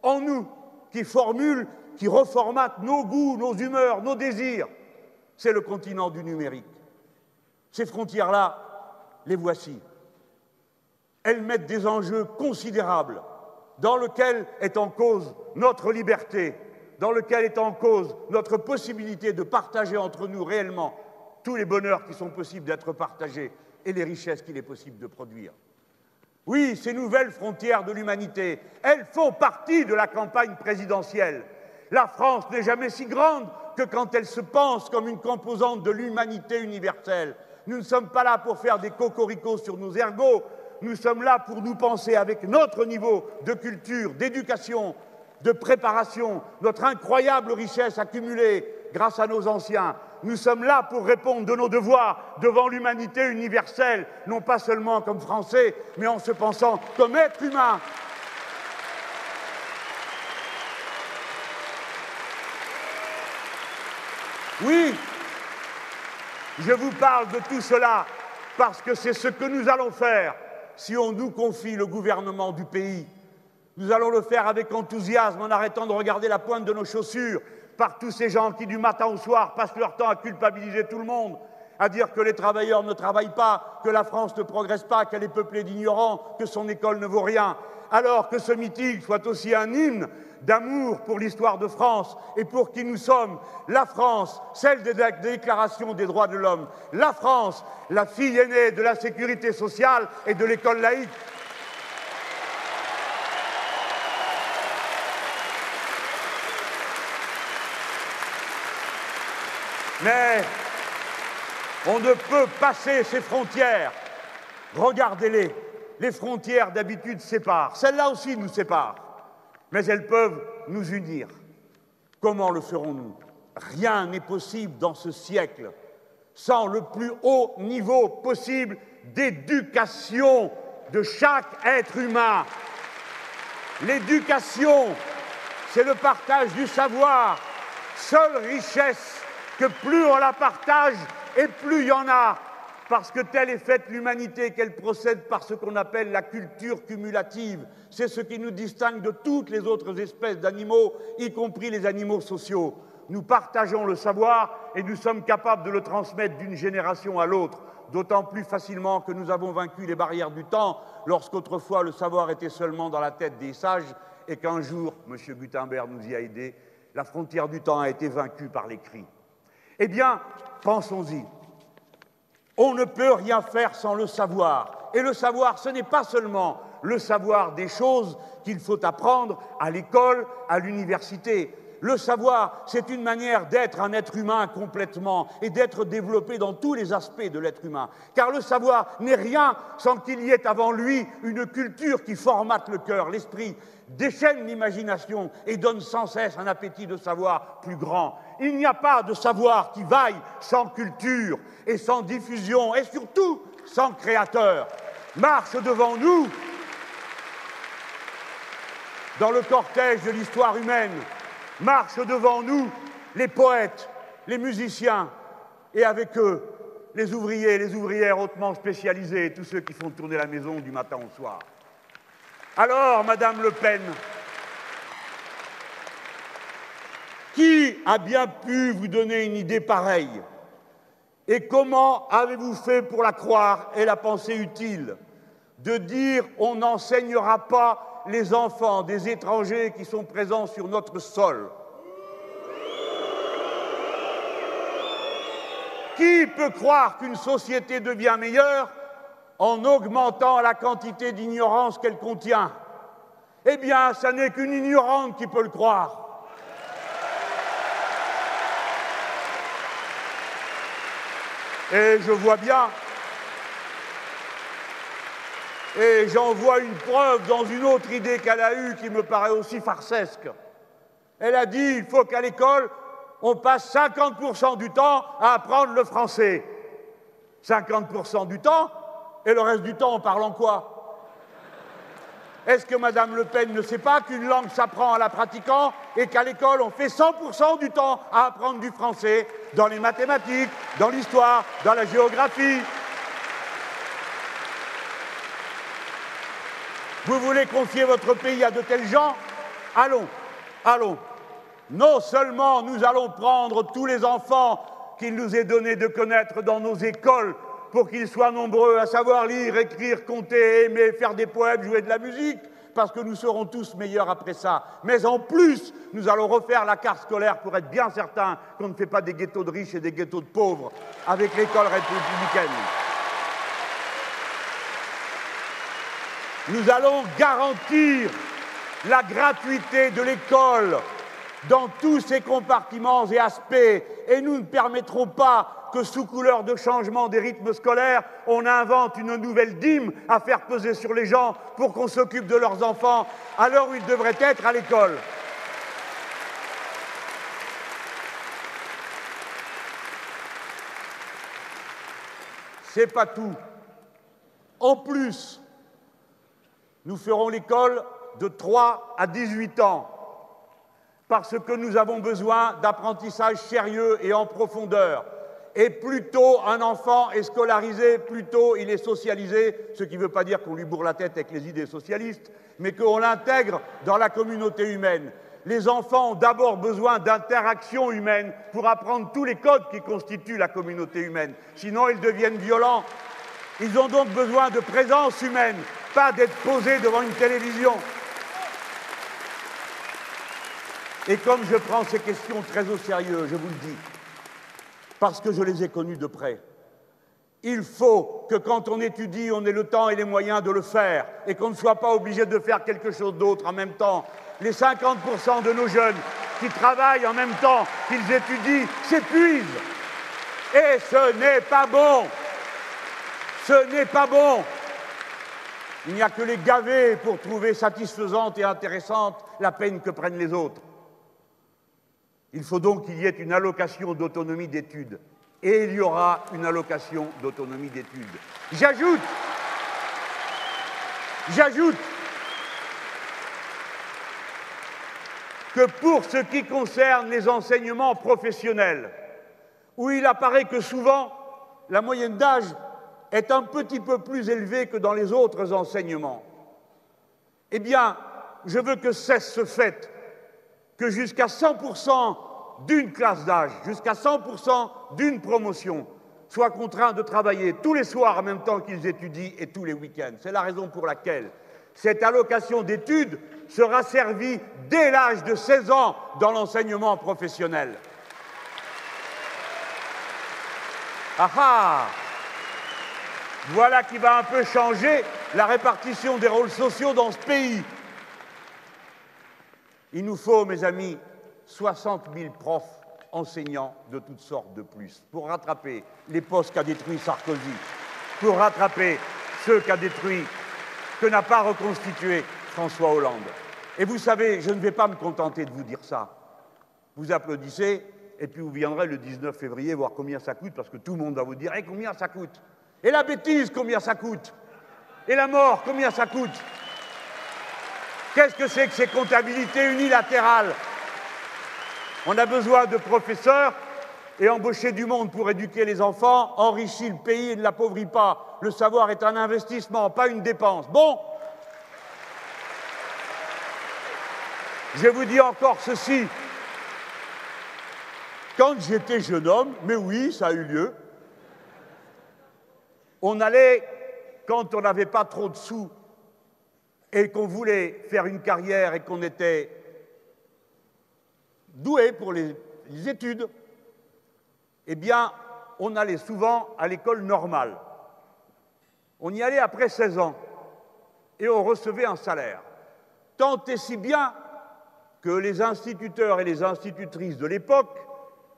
en nous, qui formule, qui reformate nos goûts, nos humeurs, nos désirs. C'est le continent du numérique. Ces frontières-là, les voici. Elles mettent des enjeux considérables dans lesquels est en cause notre liberté, dans lequel est en cause notre possibilité de partager entre nous réellement tous les bonheurs qui sont possibles d'être partagés et les richesses qu'il est possible de produire. Oui, ces nouvelles frontières de l'humanité, elles font partie de la campagne présidentielle. La France n'est jamais si grande que quand elle se pense comme une composante de l'humanité universelle. Nous ne sommes pas là pour faire des cocoricots sur nos ergots, nous sommes là pour nous penser avec notre niveau de culture, d'éducation, de préparation, notre incroyable richesse accumulée grâce à nos anciens. Nous sommes là pour répondre de nos devoirs devant l'humanité universelle, non pas seulement comme Français, mais en se pensant comme être humain. Oui, je vous parle de tout cela parce que c'est ce que nous allons faire si on nous confie le gouvernement du pays. Nous allons le faire avec enthousiasme en arrêtant de regarder la pointe de nos chaussures. Par tous ces gens qui, du matin au soir, passent leur temps à culpabiliser tout le monde, à dire que les travailleurs ne travaillent pas, que la France ne progresse pas, qu'elle est peuplée d'ignorants, que son école ne vaut rien, alors que ce meeting soit aussi un hymne d'amour pour l'histoire de France et pour qui nous sommes, la France, celle des déclarations des droits de l'homme, la France, la fille aînée de la sécurité sociale et de l'école laïque. Mais on ne peut passer ces frontières. Regardez-les. Les frontières d'habitude séparent. Celles-là aussi nous séparent. Mais elles peuvent nous unir. Comment le ferons-nous? Rien n'est possible dans ce siècle sans le plus haut niveau possible d'éducation de chaque être humain. L'éducation, c'est le partage du savoir, seule richesse plus on la partage et plus il y en a, parce que telle est faite l'humanité qu'elle procède par ce qu'on appelle la culture cumulative. C'est ce qui nous distingue de toutes les autres espèces d'animaux, y compris les animaux sociaux. Nous partageons le savoir et nous sommes capables de le transmettre d'une génération à l'autre, d'autant plus facilement que nous avons vaincu les barrières du temps lorsqu'autrefois le savoir était seulement dans la tête des sages et qu'un jour, M. Gutenberg nous y a aidés, la frontière du temps a été vaincue par l'écrit. Eh bien, pensons-y. On ne peut rien faire sans le savoir. Et le savoir, ce n'est pas seulement le savoir des choses qu'il faut apprendre à l'école, à l'université. Le savoir, c'est une manière d'être un être humain complètement et d'être développé dans tous les aspects de l'être humain. Car le savoir n'est rien sans qu'il y ait avant lui une culture qui formate le cœur, l'esprit, déchaîne l'imagination et donne sans cesse un appétit de savoir plus grand. Il n'y a pas de savoir qui vaille sans culture et sans diffusion et surtout sans créateur. Marche devant nous dans le cortège de l'histoire humaine, marche devant nous les poètes, les musiciens et avec eux les ouvriers, les ouvrières hautement spécialisés et tous ceux qui font tourner la maison du matin au soir. Alors, Madame Le Pen, qui a bien pu vous donner une idée pareille Et comment avez-vous fait pour la croire et la penser utile De dire on n'enseignera pas les enfants des étrangers qui sont présents sur notre sol. Qui peut croire qu'une société devient meilleure en augmentant la quantité d'ignorance qu'elle contient Eh bien, ça n'est qu'une ignorante qui peut le croire. Et je vois bien, et j'en vois une preuve dans une autre idée qu'elle a eue qui me paraît aussi farcesque. Elle a dit il faut qu'à l'école, on passe 50% du temps à apprendre le français. 50% du temps, et le reste du temps, en quoi? Est-ce que Mme Le Pen ne sait pas qu'une langue s'apprend en la pratiquant et qu'à l'école, on fait 100% du temps à apprendre du français dans les mathématiques, dans l'histoire, dans la géographie? Vous voulez confier votre pays à de tels gens? Allons, allons. Non seulement nous allons prendre tous les enfants qu'il nous est donné de connaître dans nos écoles pour qu'ils soient nombreux à savoir lire, écrire, compter, aimer, faire des poèmes, jouer de la musique, parce que nous serons tous meilleurs après ça. Mais en plus, nous allons refaire la carte scolaire pour être bien certain qu'on ne fait pas des ghettos de riches et des ghettos de pauvres avec l'école républicaine. Nous allons garantir la gratuité de l'école dans tous ses compartiments et aspects, et nous ne permettrons pas que sous couleur de changement des rythmes scolaires, on invente une nouvelle dîme à faire peser sur les gens pour qu'on s'occupe de leurs enfants à l'heure où ils devraient être à l'école. C'est pas tout. En plus, nous ferons l'école de 3 à 18 ans parce que nous avons besoin d'apprentissage sérieux et en profondeur. Et plus tôt un enfant est scolarisé, plus tôt il est socialisé, ce qui ne veut pas dire qu'on lui bourre la tête avec les idées socialistes, mais qu'on l'intègre dans la communauté humaine. Les enfants ont d'abord besoin d'interaction humaine pour apprendre tous les codes qui constituent la communauté humaine. Sinon, ils deviennent violents. Ils ont donc besoin de présence humaine, pas d'être posés devant une télévision. Et comme je prends ces questions très au sérieux, je vous le dis, parce que je les ai connues de près, il faut que quand on étudie, on ait le temps et les moyens de le faire et qu'on ne soit pas obligé de faire quelque chose d'autre en même temps. Les 50% de nos jeunes qui travaillent en même temps qu'ils étudient s'épuisent. Et ce n'est pas bon. Ce n'est pas bon. Il n'y a que les gavés pour trouver satisfaisante et intéressante la peine que prennent les autres. Il faut donc qu'il y ait une allocation d'autonomie d'études. et il y aura une allocation d'autonomie d'études. J'ajoute, j'ajoute que pour ce qui concerne les enseignements professionnels, où il apparaît que souvent la moyenne d'âge est un petit peu plus élevée que dans les autres enseignements, eh bien, je veux que cesse ce fait que jusqu'à 100% d'une classe d'âge, jusqu'à 100% d'une promotion, soient contraints de travailler tous les soirs en même temps qu'ils étudient et tous les week-ends. C'est la raison pour laquelle cette allocation d'études sera servie dès l'âge de 16 ans dans l'enseignement professionnel. Ah ah Voilà qui va un peu changer la répartition des rôles sociaux dans ce pays. Il nous faut, mes amis, 60 000 profs enseignants de toutes sortes de plus pour rattraper les postes qu'a détruit Sarkozy, pour rattraper ceux qu'a détruit, que n'a pas reconstitué François Hollande. Et vous savez, je ne vais pas me contenter de vous dire ça. Vous applaudissez, et puis vous viendrez le 19 février voir combien ça coûte, parce que tout le monde va vous dire Eh, combien ça coûte? Et la bêtise, combien ça coûte? Et la mort, combien ça coûte? Qu'est-ce que c'est que ces comptabilités unilatérales? On a besoin de professeurs et embaucher du monde pour éduquer les enfants enrichit le pays et ne l'appauvrit pas. Le savoir est un investissement, pas une dépense. Bon, je vous dis encore ceci. Quand j'étais jeune homme, mais oui, ça a eu lieu, on allait, quand on n'avait pas trop de sous et qu'on voulait faire une carrière et qu'on était doué pour les, études, eh bien, on allait souvent à l'école normale. On y allait après 16 ans et on recevait un salaire. Tant et si bien que les instituteurs et les institutrices de l'époque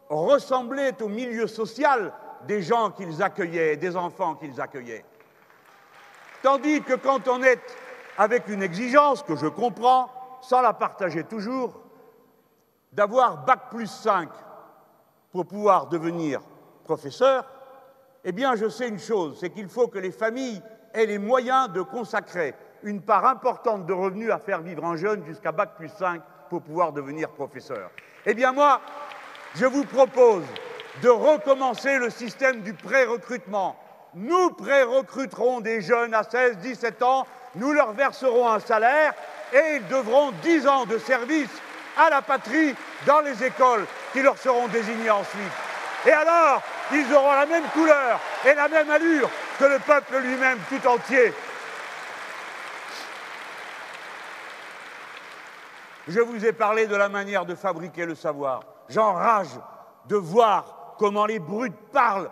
ressemblaient au milieu social des gens qu'ils accueillaient, des enfants qu'ils accueillaient. Tandis que quand on est avec une exigence que je comprends, sans la partager toujours, d'avoir bac plus 5 pour pouvoir devenir professeur, eh bien je sais une chose, c'est qu'il faut que les familles aient les moyens de consacrer une part importante de revenus à faire vivre un jeune jusqu'à bac plus 5 pour pouvoir devenir professeur. Eh bien moi, je vous propose de recommencer le système du pré-recrutement. Nous pré-recruterons des jeunes à 16, 17 ans, nous leur verserons un salaire et ils devront 10 ans de service à la patrie dans les écoles qui leur seront désignées ensuite. Et alors, ils auront la même couleur et la même allure que le peuple lui-même tout entier. Je vous ai parlé de la manière de fabriquer le savoir. J'enrage de voir comment les brutes parlent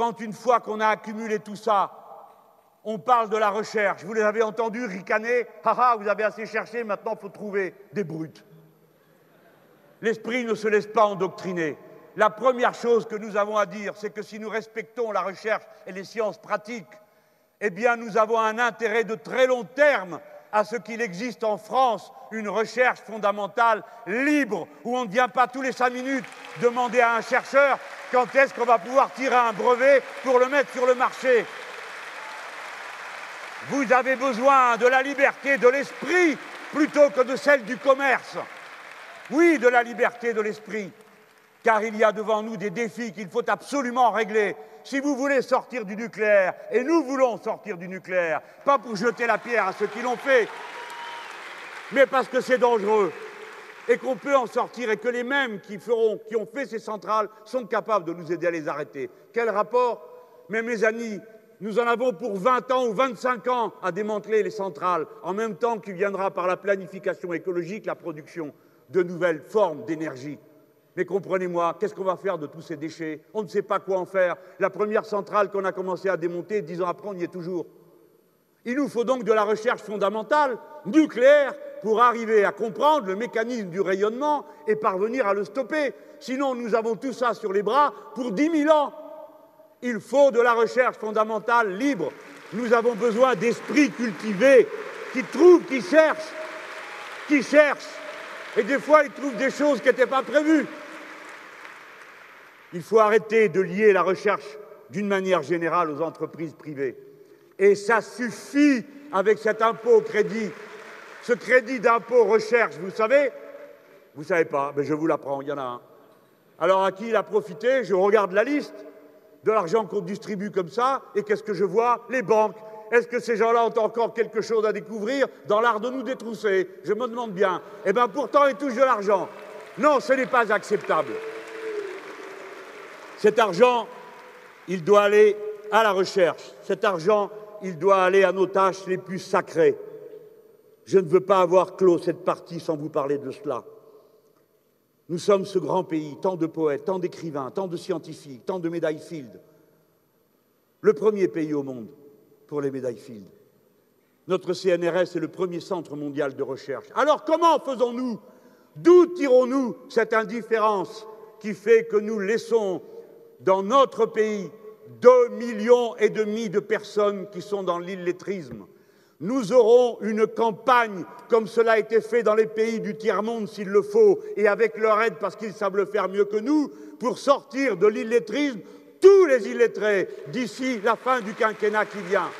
quand une fois qu'on a accumulé tout ça, on parle de la recherche. Vous les avez entendus ricaner Haha, vous avez assez cherché, maintenant il faut trouver des brutes. L'esprit ne se laisse pas endoctriner. La première chose que nous avons à dire, c'est que si nous respectons la recherche et les sciences pratiques, eh bien nous avons un intérêt de très long terme à ce qu'il existe en France une recherche fondamentale libre, où on ne vient pas tous les cinq minutes demander à un chercheur quand est-ce qu'on va pouvoir tirer un brevet pour le mettre sur le marché. Vous avez besoin de la liberté de l'esprit plutôt que de celle du commerce. Oui, de la liberté de l'esprit, car il y a devant nous des défis qu'il faut absolument régler. Si vous voulez sortir du nucléaire, et nous voulons sortir du nucléaire, pas pour jeter la pierre à ceux qui l'ont fait, mais parce que c'est dangereux et qu'on peut en sortir et que les mêmes qui, feront, qui ont fait ces centrales sont capables de nous aider à les arrêter. Quel rapport? Mais mes amis, nous en avons pour 20 ans ou 25 ans à démanteler les centrales, en même temps qu'il viendra par la planification écologique la production de nouvelles formes d'énergie. Mais comprenez-moi, qu'est-ce qu'on va faire de tous ces déchets? On ne sait pas quoi en faire. La première centrale qu'on a commencé à démonter, dix ans après, on y est toujours. Il nous faut donc de la recherche fondamentale, nucléaire, pour arriver à comprendre le mécanisme du rayonnement et parvenir à le stopper. Sinon, nous avons tout ça sur les bras pour dix mille ans. Il faut de la recherche fondamentale libre. Nous avons besoin d'esprits cultivés qui trouvent, qui cherchent, qui cherchent. Et des fois, ils trouvent des choses qui n'étaient pas prévues. Il faut arrêter de lier la recherche d'une manière générale aux entreprises privées. Et ça suffit avec cet impôt au crédit, ce crédit d'impôt recherche, vous savez Vous ne savez pas, mais je vous l'apprends, il y en a un. Alors à qui il a profité Je regarde la liste de l'argent qu'on distribue comme ça, et qu'est-ce que je vois? Les banques. Est-ce que ces gens-là ont encore quelque chose à découvrir dans l'art de nous détrousser? Je me demande bien. Eh bien pourtant, ils touchent de l'argent. Non, ce n'est pas acceptable. Cet argent, il doit aller à la recherche. Cet argent, il doit aller à nos tâches les plus sacrées. Je ne veux pas avoir clos cette partie sans vous parler de cela. Nous sommes ce grand pays, tant de poètes, tant d'écrivains, tant de scientifiques, tant de médailles Field. Le premier pays au monde pour les médailles Field. Notre CNRS est le premier centre mondial de recherche. Alors comment faisons-nous? D'où tirons-nous cette indifférence qui fait que nous laissons dans notre pays deux millions et demi de personnes qui sont dans l'illettrisme nous aurons une campagne comme cela a été fait dans les pays du tiers-monde s'il le faut, et avec leur aide parce qu'ils savent le faire mieux que nous, pour sortir de l'illettrisme tous les illettrés d'ici la fin du quinquennat qui vient.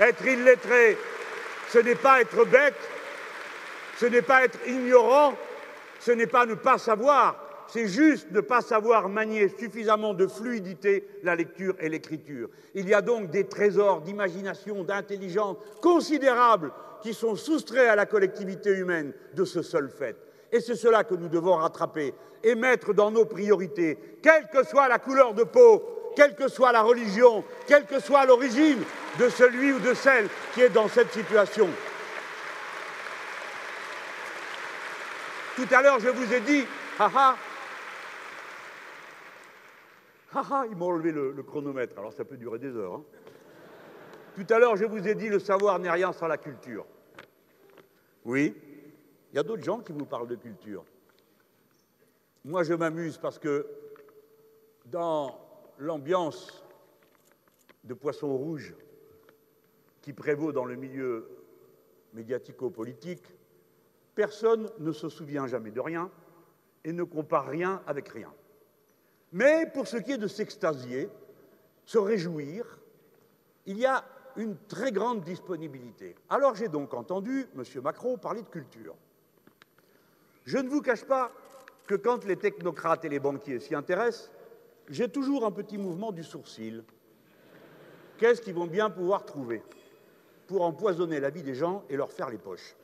Être illettré, ce n'est pas être bête, ce n'est pas être ignorant, ce n'est pas ne pas savoir, c'est juste ne pas savoir manier suffisamment de fluidité la lecture et l'écriture. Il y a donc des trésors d'imagination, d'intelligence considérables qui sont soustraits à la collectivité humaine de ce seul fait. Et c'est cela que nous devons rattraper et mettre dans nos priorités, quelle que soit la couleur de peau, quelle que soit la religion, quelle que soit l'origine de celui ou de celle qui est dans cette situation. Tout à l'heure, je vous ai dit, haha, ah ah, ils m'ont enlevé le, chronomètre, alors ça peut durer des heures. Hein. Tout à l'heure, je vous ai dit le savoir n'est rien sans la culture. Oui, il y a d'autres gens qui vous parlent de culture. Moi, je m'amuse parce que dans l'ambiance de poisson rouge qui prévaut dans le milieu médiatico-politique, personne ne se souvient jamais de rien et ne compare rien avec rien. Mais pour ce qui est de s'extasier, se réjouir, il y a une très grande disponibilité. Alors j'ai donc entendu M. Macron parler de culture. Je ne vous cache pas que quand les technocrates et les banquiers s'y intéressent, j'ai toujours un petit mouvement du sourcil. Qu'est-ce qu'ils vont bien pouvoir trouver pour empoisonner la vie des gens et leur faire les poches?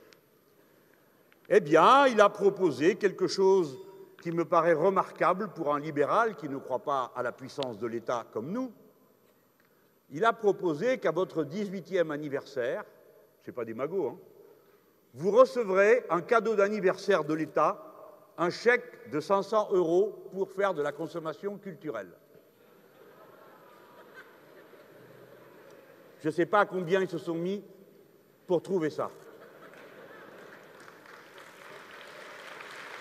Eh bien, il a proposé quelque chose qui me paraît remarquable pour un libéral qui ne croit pas à la puissance de l'État comme nous. Il a proposé qu'à votre 18e anniversaire, ce n'est pas des magots, hein, vous recevrez un cadeau d'anniversaire de l'État, un chèque de 500 euros pour faire de la consommation culturelle. Je ne sais pas combien ils se sont mis pour trouver ça.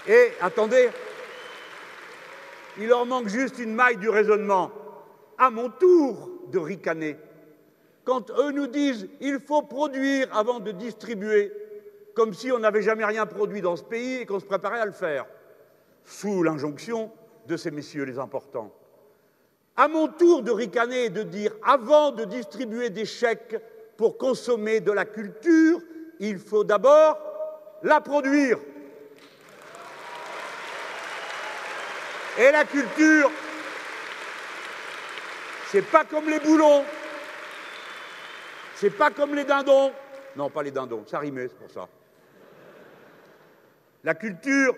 Et attendez, il leur manque juste une maille du raisonnement. À mon tour de ricaner. Quand eux nous disent il faut produire avant de distribuer, comme si on n'avait jamais rien produit dans ce pays et qu'on se préparait à le faire, sous l'injonction de ces messieurs les importants. À mon tour de ricaner et de dire avant de distribuer des chèques pour consommer de la culture, il faut d'abord la produire. Et la culture, c'est pas comme les boulons, c'est pas comme les dindons. Non, pas les dindons, ça rimait, c'est pour ça. La culture,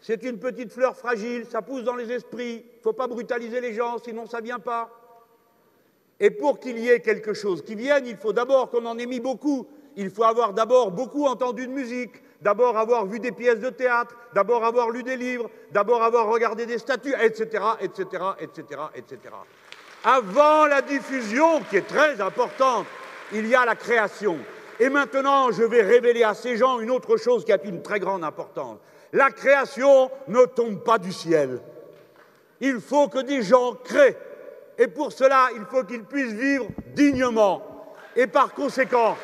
c'est une petite fleur fragile, ça pousse dans les esprits, il faut pas brutaliser les gens, sinon ça vient pas. Et pour qu'il y ait quelque chose qui vienne, il faut d'abord qu'on en ait mis beaucoup. Il faut avoir d'abord beaucoup entendu de musique, d'abord avoir vu des pièces de théâtre, d'abord avoir lu des livres, d'abord avoir regardé des statues, etc., etc., etc.. Avant la diffusion, qui est très importante, il y a la création. Et maintenant, je vais révéler à ces gens une autre chose qui a une très grande importance. La création ne tombe pas du ciel. Il faut que des gens créent. Et pour cela, il faut qu'ils puissent vivre dignement. Et par conséquent,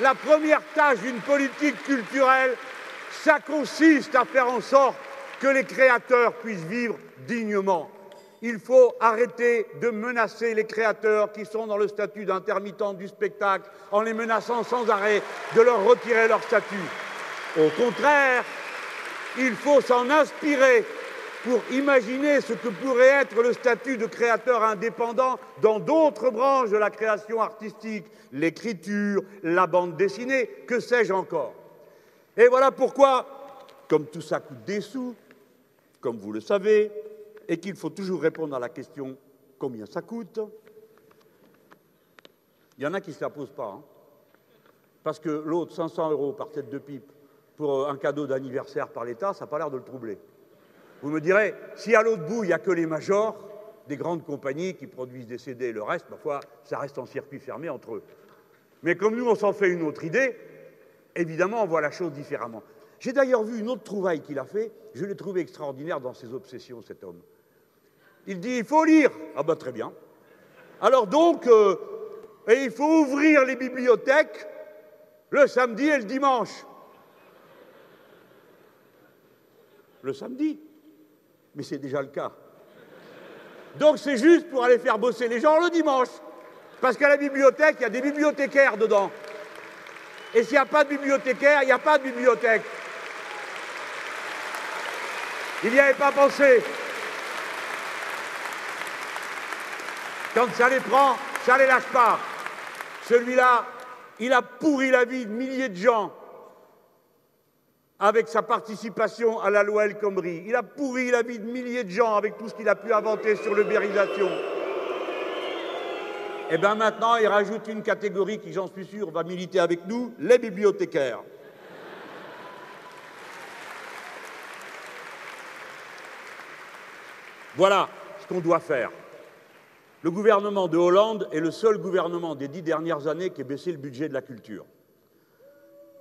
la première tâche d'une politique culturelle, ça consiste à faire en sorte que les créateurs puissent vivre dignement. Il faut arrêter de menacer les créateurs qui sont dans le statut d'intermittent du spectacle en les menaçant sans arrêt de leur retirer leur statut. Au contraire, il faut s'en inspirer pour imaginer ce que pourrait être le statut de créateur indépendant dans d'autres branches de la création artistique, l'écriture, la bande dessinée, que sais-je encore? Et voilà pourquoi, comme tout ça coûte des sous, comme vous le savez, et qu'il faut toujours répondre à la question combien ça coûte, il y en a qui ne se la posent pas. hein. Parce que l'autre, 500 euros par tête de pipe pour un cadeau d'anniversaire par l'État, ça n'a pas l'air de le troubler. Vous me direz, si à l'autre bout, il n'y a que les majors, des grandes compagnies qui produisent des CD et le reste, parfois, ça reste en circuit fermé entre eux. Mais comme nous, on s'en fait une autre idée, évidemment, on voit la chose différemment. J'ai d'ailleurs vu une autre trouvaille qu'il a fait, je l'ai trouvé extraordinaire dans ses obsessions, cet homme. Il dit, il faut lire. Ah ben très bien. Alors donc, euh, il faut ouvrir les bibliothèques le samedi et le dimanche. Le samedi Mais c'est déjà le cas. Donc c'est juste pour aller faire bosser les gens le dimanche. Parce qu'à la bibliothèque, il y a des bibliothécaires dedans. Et s'il n'y a pas de bibliothécaire, il n'y a pas de bibliothèque. Il n'y avait pas pensé. Quand ça les prend, ça les lâche pas. Celui-là, il a pourri la vie de milliers de gens avec sa participation à la loi El Khomri. Il a pourri la vie de milliers de gens avec tout ce qu'il a pu inventer sur l'ubérisation. Et bien maintenant, il rajoute une catégorie qui, j'en suis sûr, va militer avec nous, les bibliothécaires. Voilà ce qu'on doit faire. Le gouvernement de Hollande est le seul gouvernement des dix dernières années qui ait baissé le budget de la culture.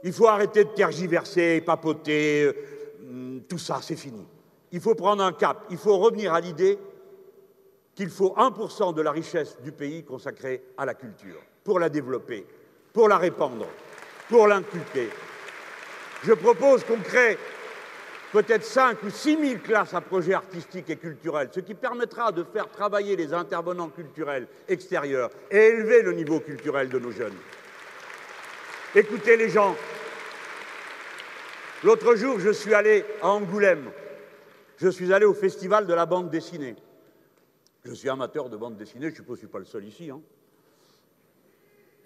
Il faut arrêter de tergiverser, papoter, euh, tout ça, c'est fini. Il faut prendre un cap, il faut revenir à l'idée qu'il faut 1% de la richesse du pays consacrée à la culture, pour la développer, pour la répandre, pour l'inculquer. Je propose qu'on crée peut-être 5 ou 6 000 classes à projets artistiques et culturels, ce qui permettra de faire travailler les intervenants culturels extérieurs et élever le niveau culturel de nos jeunes. Écoutez les gens. L'autre jour, je suis allé à Angoulême. Je suis allé au festival de la bande dessinée. Je suis amateur de bande dessinée, je ne suis pas le seul ici. hein.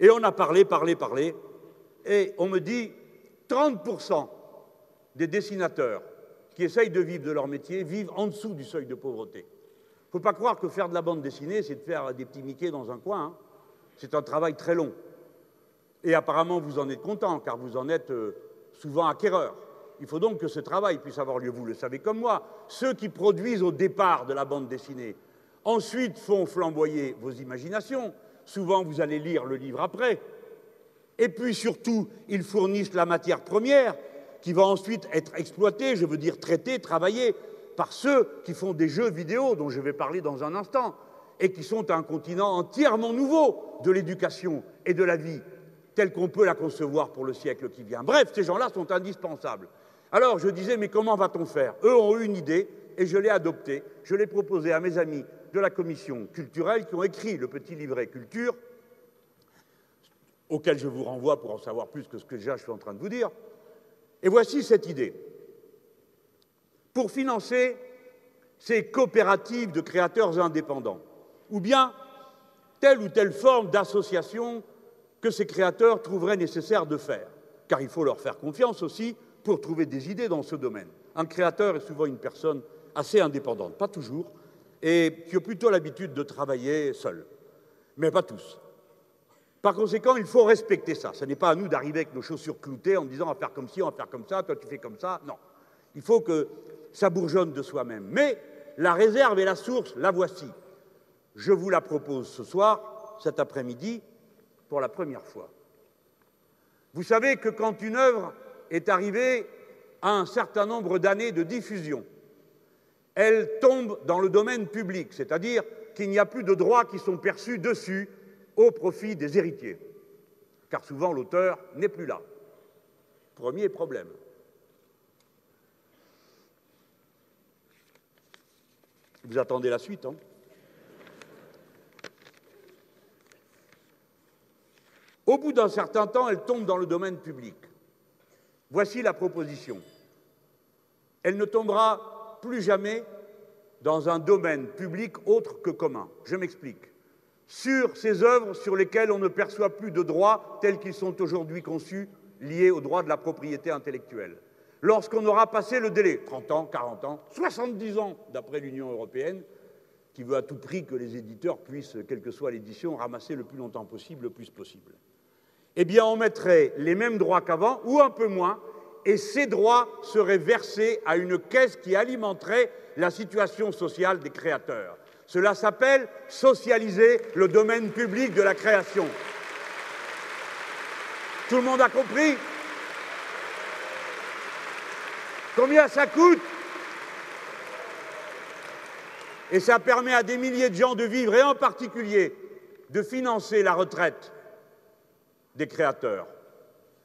Et on a parlé, parlé, parlé. Et on me dit 30% des dessinateurs qui essayent de vivre de leur métier vivent en dessous du seuil de pauvreté. Il ne faut pas croire que faire de la bande dessinée, c'est de faire des petits Mickey dans un coin. hein. C'est un travail très long. Et apparemment, vous en êtes content, car vous en êtes euh, souvent acquéreur. Il faut donc que ce travail puisse avoir lieu. Vous le savez comme moi. Ceux qui produisent au départ de la bande dessinée, ensuite font flamboyer vos imaginations. Souvent, vous allez lire le livre après. Et puis surtout, ils fournissent la matière première qui va ensuite être exploitée, je veux dire traitée, travaillée par ceux qui font des jeux vidéo dont je vais parler dans un instant et qui sont un continent entièrement nouveau de l'éducation et de la vie telle qu'on peut la concevoir pour le siècle qui vient. Bref, ces gens-là sont indispensables. Alors je disais, mais comment va-t-on faire? Eux ont eu une idée et je l'ai adoptée. Je l'ai proposée à mes amis de la commission culturelle qui ont écrit le petit livret culture, auquel je vous renvoie pour en savoir plus que ce que déjà je suis en train de vous dire. Et voici cette idée. Pour financer ces coopératives de créateurs indépendants, ou bien telle ou telle forme d'association que ces créateurs trouveraient nécessaire de faire, car il faut leur faire confiance aussi pour trouver des idées dans ce domaine. Un créateur est souvent une personne assez indépendante, pas toujours, et qui a plutôt l'habitude de travailler seul, mais pas tous. Par conséquent, il faut respecter ça. Ce n'est pas à nous d'arriver avec nos chaussures cloutées en disant on va faire comme ci, on va faire comme ça, toi tu fais comme ça. Non. Il faut que ça bourgeonne de soi-même. Mais la réserve et la source, la voici. Je vous la propose ce soir, cet après-midi, pour la première fois. Vous savez que quand une œuvre est arrivée à un certain nombre d'années de diffusion, elle tombe dans le domaine public, c'est-à-dire qu'il n'y a plus de droits qui sont perçus dessus au profit des héritiers, car souvent l'auteur n'est plus là. Premier problème. Vous attendez la suite, hein Au bout d'un certain temps, elle tombe dans le domaine public. Voici la proposition. Elle ne tombera plus jamais dans un domaine public autre que commun. Je m'explique. Sur ces œuvres sur lesquelles on ne perçoit plus de droits tels qu'ils sont aujourd'hui conçus, liés au droit de la propriété intellectuelle. Lorsqu'on aura passé le délai, 30 ans, 40 ans, 70 ans d'après l'Union européenne, qui veut à tout prix que les éditeurs puissent, quelle que soit l'édition, ramasser le plus longtemps possible, le plus possible. Eh bien, on mettrait les mêmes droits qu'avant, ou un peu moins, et ces droits seraient versés à une caisse qui alimenterait la situation sociale des créateurs. Cela s'appelle socialiser le domaine public de la création. Tout le monde a compris? Combien ça coûte? Et ça permet à des milliers de gens de vivre, et en particulier de financer la retraite des créateurs.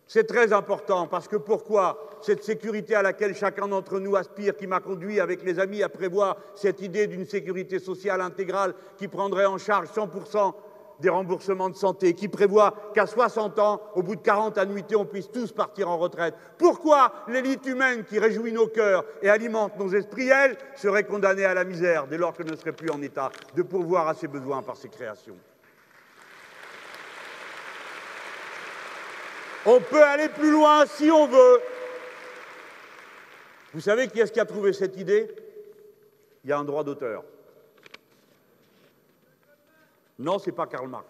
C'est très important parce que pourquoi cette sécurité à laquelle chacun d'entre nous aspire, qui m'a conduit avec les amis à prévoir cette idée d'une sécurité sociale intégrale qui prendrait en charge 100% des remboursements de santé, qui prévoit qu'à 60 ans, au bout de 40 annuités, on puisse tous partir en retraite? Pourquoi l'élite humaine qui réjouit nos cœurs et alimente nos esprits, elle, serait condamnée à la misère dès lors qu'elle ne serait plus en état de pourvoir à ses besoins par ses créations? On peut aller plus loin si on veut. Vous savez qui est-ce qui a trouvé cette idée? Il y a un droit d'auteur. Non, ce n'est pas Karl Marx.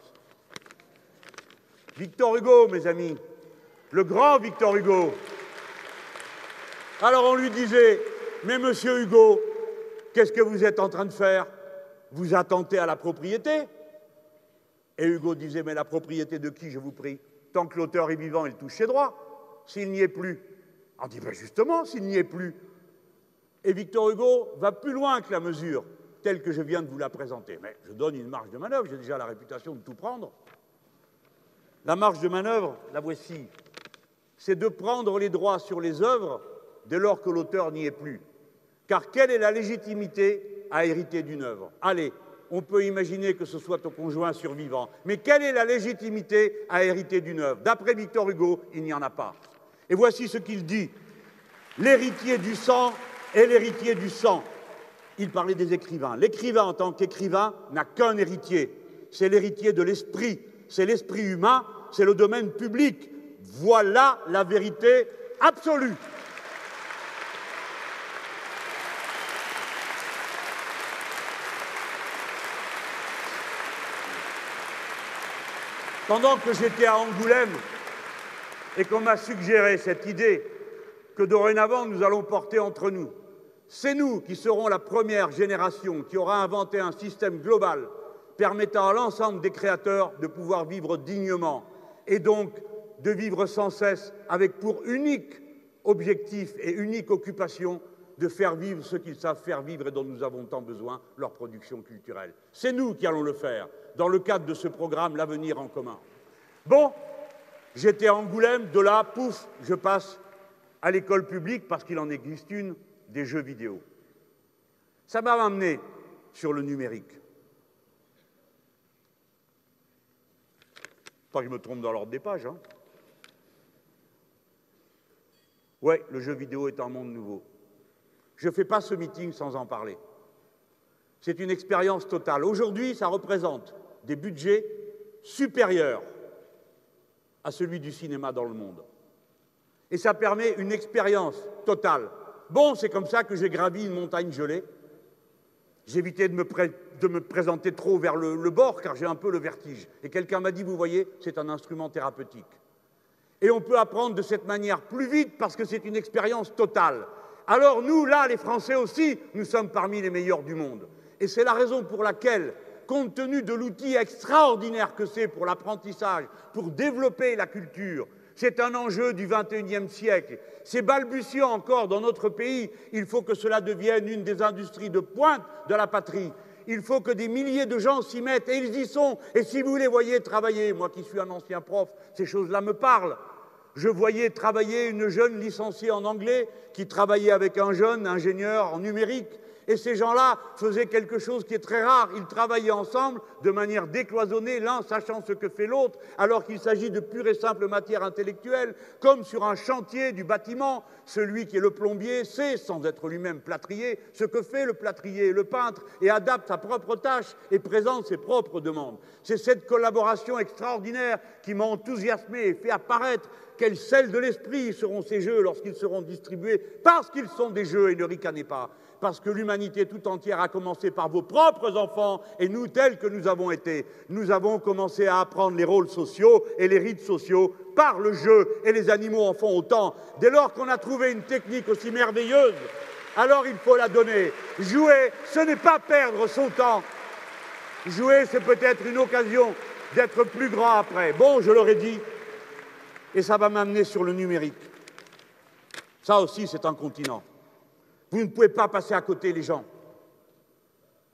Victor Hugo, mes amis, le grand Victor Hugo. Alors on lui disait, mais monsieur Hugo, qu'est-ce que vous êtes en train de faire? Vous attentez à la propriété? Et Hugo disait, mais la propriété de qui, je vous prie? Tant que l'auteur est vivant, il touche ses droits. S'il n'y est plus, on dit ben justement, s'il n'y est plus. Et Victor Hugo va plus loin que la mesure telle que je viens de vous la présenter. Mais je donne une marge de manœuvre, j'ai déjà la réputation de tout prendre. La marge de manœuvre, la voici. C'est de prendre les droits sur les œuvres dès lors que l'auteur n'y est plus. Car quelle est la légitimité à hériter d'une œuvre? Allez, on peut imaginer que ce soit au conjoint survivant. Mais quelle est la légitimité à hériter d'une œuvre? D'après Victor Hugo, il n'y en a pas. Et voici ce qu'il dit. L'héritier du sang est l'héritier du sang. Il parlait des écrivains. L'écrivain en tant qu'écrivain n'a qu'un héritier. C'est l'héritier de l'esprit. C'est l'esprit humain. C'est le domaine public. Voilà la vérité absolue. Pendant que j'étais à Angoulême et qu'on m'a suggéré cette idée que dorénavant nous allons porter entre nous, c'est nous qui serons la première génération qui aura inventé un système global permettant à l'ensemble des créateurs de pouvoir vivre dignement et donc de vivre sans cesse avec pour unique objectif et unique occupation de faire vivre ce qu'ils savent faire vivre et dont nous avons tant besoin, leur production culturelle. C'est nous qui allons le faire dans le cadre de ce programme L'avenir en commun. Bon, j'étais à Angoulême, de là, pouf, je passe à l'école publique parce qu'il en existe une, des jeux vidéo. Ça m'a amené sur le numérique. Pas que je me trompe dans l'ordre des pages. Hein. Oui, le jeu vidéo est un monde nouveau. Je ne fais pas ce meeting sans en parler. C'est une expérience totale. Aujourd'hui, ça représente des budgets supérieurs à celui du cinéma dans le monde. Et ça permet une expérience totale. Bon, c'est comme ça que j'ai gravi une montagne gelée. J'évitais de de me présenter trop vers le bord car j'ai un peu le vertige. Et quelqu'un m'a dit, vous voyez, c'est un instrument thérapeutique. Et on peut apprendre de cette manière plus vite parce que c'est une expérience totale. Alors nous, là, les Français aussi, nous sommes parmi les meilleurs du monde. Et c'est la raison pour laquelle, compte tenu de l'outil extraordinaire que c'est pour l'apprentissage, pour développer la culture, c'est un enjeu du XXIe siècle. C'est balbutiant encore dans notre pays. Il faut que cela devienne une des industries de pointe de la patrie. Il faut que des milliers de gens s'y mettent, et ils y sont. Et si vous les voyez travailler, moi qui suis un ancien prof, ces choses-là me parlent. Je voyais travailler une jeune licenciée en anglais qui travaillait avec un jeune ingénieur en numérique Et ces gens-là faisaient quelque chose qui est très rare. Ils travaillaient ensemble de manière décloisonnée, l'un sachant ce que fait l'autre, alors qu'il s'agit de pure et simple matière intellectuelle, comme sur un chantier du bâtiment. Celui qui est le plombier sait, sans être lui-même plâtrier, ce que fait le plâtrier, le peintre, et adapte sa propre tâche et présente ses propres demandes. C'est cette collaboration extraordinaire qui m'a enthousiasmé et fait apparaître quel sel de l'esprit seront ces jeux lorsqu'ils seront distribués, parce qu'ils sont des jeux et ne ricanez pas parce que l'humanité tout entière a commencé par vos propres enfants et nous tels que nous avons été. Nous avons commencé à apprendre les rôles sociaux et les rites sociaux par le jeu et les animaux en font autant. Dès lors qu'on a trouvé une technique aussi merveilleuse, alors il faut la donner. Jouer, ce n'est pas perdre son temps. Jouer, c'est peut-être une occasion d'être plus grand après. Bon, je l'aurais dit, et ça va m'amener sur le numérique. Ça aussi, c'est un continent. Vous ne pouvez pas passer à côté les gens.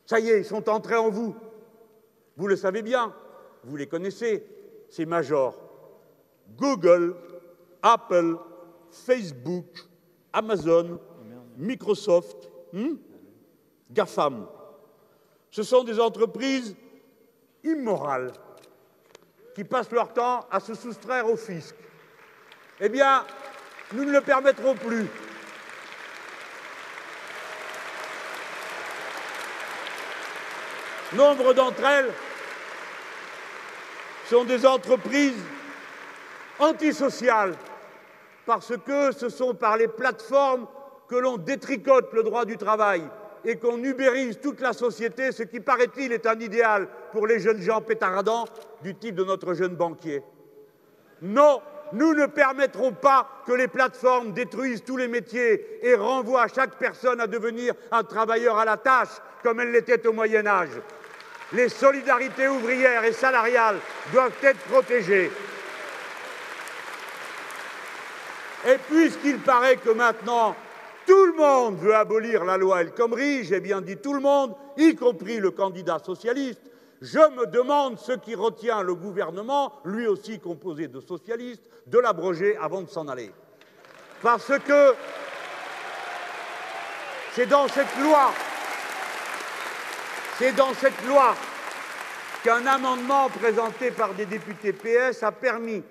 Ça y est, ils sont entrés en vous. Vous le savez bien, vous les connaissez, ces majors. Google, Apple, Facebook, Amazon, Microsoft, hmm? GAFAM. Ce sont des entreprises immorales qui passent leur temps à se soustraire au fisc. Eh bien, nous ne le permettrons plus. Nombre d'entre elles sont des entreprises antisociales parce que ce sont par les plateformes que l'on détricote le droit du travail et qu'on ubérise toute la société, ce qui, paraît-il, est un idéal pour les jeunes gens pétaradants du type de notre jeune banquier. Non, nous ne permettrons pas que les plateformes détruisent tous les métiers et renvoient chaque personne à devenir un travailleur à la tâche, comme elle l'était au Moyen Âge les solidarités ouvrières et salariales doivent être protégées. Et puisqu'il paraît que maintenant tout le monde veut abolir la loi El Khomri, j'ai bien dit tout le monde, y compris le candidat socialiste, je me demande ce qui retient le gouvernement, lui aussi composé de socialistes, de l'abroger avant de s'en aller. Parce que c'est dans cette loi c'est dans cette loi qu'un amendement présenté par des députés PS a permis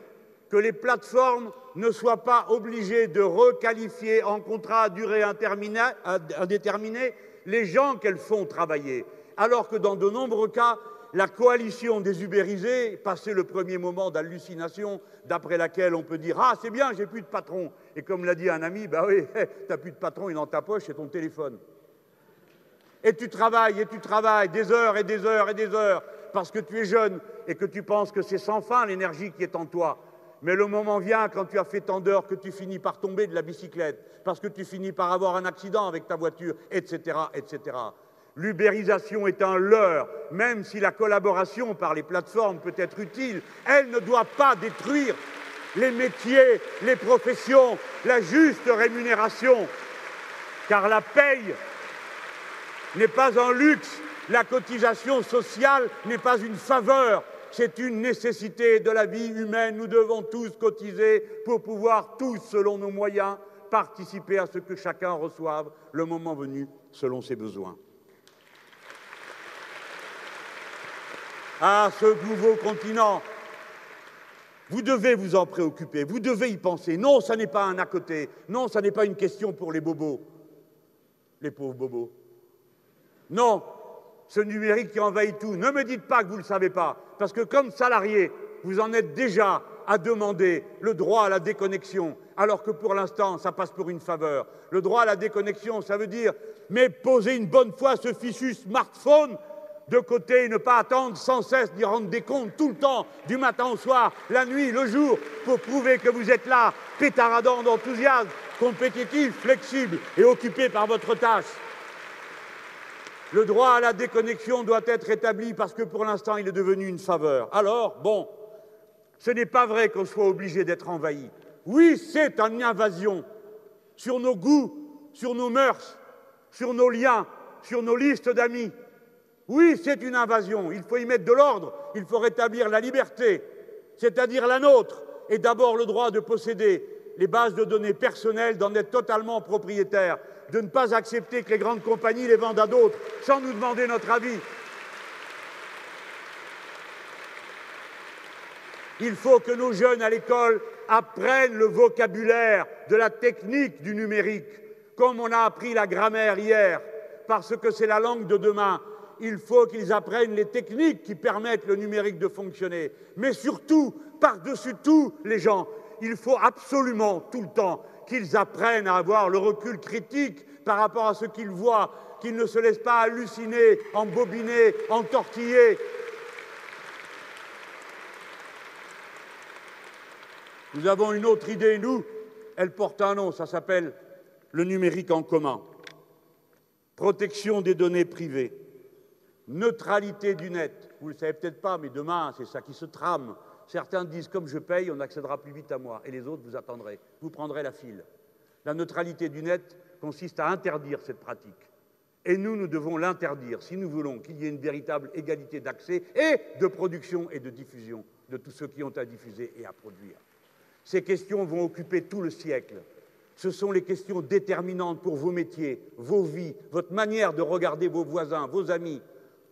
que les plateformes ne soient pas obligées de requalifier en contrat à durée indéterminée les gens qu'elles font travailler, alors que dans de nombreux cas, la coalition des ubérisés passait le premier moment d'hallucination, d'après laquelle on peut dire Ah, c'est bien, j'ai plus de patron. Et comme l'a dit un ami, bah oui, t'as plus de patron, il est dans ta poche, c'est ton téléphone. Et tu travailles, et tu travailles des heures et des heures et des heures, parce que tu es jeune et que tu penses que c'est sans fin l'énergie qui est en toi. Mais le moment vient quand tu as fait tant d'heures que tu finis par tomber de la bicyclette, parce que tu finis par avoir un accident avec ta voiture, etc., etc. L'ubérisation est un leurre, même si la collaboration par les plateformes peut être utile, elle ne doit pas détruire les métiers, les professions, la juste rémunération, car la paye n'est pas un luxe, la cotisation sociale n'est pas une faveur, c'est une nécessité de la vie humaine. Nous devons tous cotiser pour pouvoir tous, selon nos moyens, participer à ce que chacun reçoive, le moment venu, selon ses besoins. Ah, ce nouveau continent, vous devez vous en préoccuper, vous devez y penser. Non, ça n'est pas un à côté, non, ça n'est pas une question pour les bobos, les pauvres bobos. Non, ce numérique qui envahit tout. Ne me dites pas que vous ne le savez pas, parce que comme salarié, vous en êtes déjà à demander le droit à la déconnexion, alors que pour l'instant, ça passe pour une faveur. Le droit à la déconnexion, ça veut dire, mais poser une bonne fois ce fichu smartphone de côté et ne pas attendre sans cesse d'y rendre des comptes tout le temps, du matin au soir, la nuit, le jour, pour prouver que vous êtes là, pétaradant d'enthousiasme, compétitif, flexible et occupé par votre tâche. Le droit à la déconnexion doit être établi parce que pour l'instant, il est devenu une faveur. Alors, bon, ce n'est pas vrai qu'on soit obligé d'être envahi. Oui, c'est une invasion sur nos goûts, sur nos mœurs, sur nos liens, sur nos listes d'amis. Oui, c'est une invasion. Il faut y mettre de l'ordre. Il faut rétablir la liberté, c'est-à-dire la nôtre, et d'abord le droit de posséder les bases de données personnelles, d'en être totalement propriétaire, de ne pas accepter que les grandes compagnies les vendent à d'autres sans nous demander notre avis. Il faut que nos jeunes à l'école apprennent le vocabulaire de la technique du numérique, comme on a appris la grammaire hier, parce que c'est la langue de demain. Il faut qu'ils apprennent les techniques qui permettent le numérique de fonctionner. Mais surtout, par-dessus tout, les gens, il faut absolument tout le temps qu'ils apprennent à avoir le recul critique par rapport à ce qu'ils voient, qu'ils ne se laissent pas halluciner, embobiner, entortiller. Nous avons une autre idée, nous, elle porte un nom, ça s'appelle le numérique en commun. Protection des données privées, neutralité du net. Vous ne le savez peut-être pas, mais demain, c'est ça qui se trame. Certains disent comme je paye, on accédera plus vite à moi, et les autres, vous attendrez, vous prendrez la file. La neutralité du net consiste à interdire cette pratique. Et nous, nous devons l'interdire si nous voulons qu'il y ait une véritable égalité d'accès et de production et de diffusion de tous ceux qui ont à diffuser et à produire. Ces questions vont occuper tout le siècle. Ce sont les questions déterminantes pour vos métiers, vos vies, votre manière de regarder vos voisins, vos amis.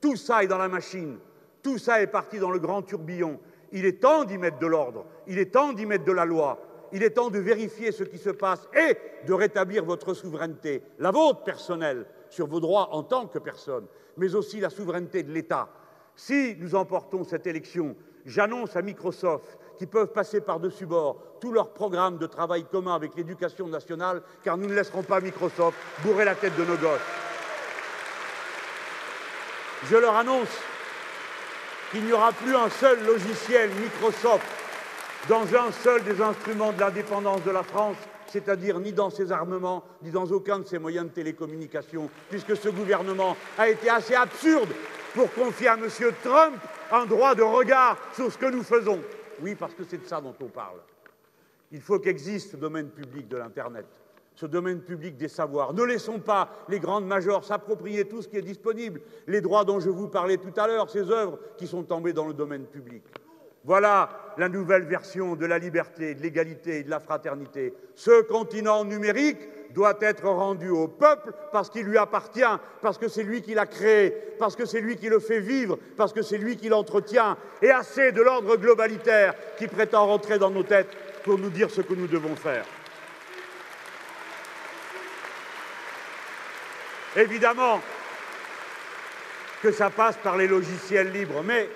Tout ça est dans la machine. Tout ça est parti dans le grand tourbillon. Il est temps d'y mettre de l'ordre. Il est temps d'y mettre de la loi. Il est temps de vérifier ce qui se passe et de rétablir votre souveraineté, la vôtre personnelle, sur vos droits en tant que personne, mais aussi la souveraineté de l'État. Si nous emportons cette élection, j'annonce à Microsoft qui peuvent passer par-dessus bord tous leurs programmes de travail commun avec l'éducation nationale, car nous ne laisserons pas Microsoft bourrer la tête de nos gosses. Je leur annonce qu'il n'y aura plus un seul logiciel Microsoft dans un seul des instruments de l'indépendance de la France, c'est-à-dire ni dans ses armements, ni dans aucun de ses moyens de télécommunication, puisque ce gouvernement a été assez absurde pour confier à M. Trump un droit de regard sur ce que nous faisons. Oui, parce que c'est de ça dont on parle. Il faut qu'existe ce domaine public de l'Internet, ce domaine public des savoirs. Ne laissons pas les grandes majors s'approprier tout ce qui est disponible, les droits dont je vous parlais tout à l'heure, ces œuvres qui sont tombées dans le domaine public. Voilà la nouvelle version de la liberté, de l'égalité et de la fraternité. Ce continent numérique doit être rendu au peuple parce qu'il lui appartient, parce que c'est lui qui l'a créé, parce que c'est lui qui le fait vivre, parce que c'est lui qui l'entretient, et assez de l'ordre globalitaire qui prétend rentrer dans nos têtes pour nous dire ce que nous devons faire. Évidemment que ça passe par les logiciels libres, mais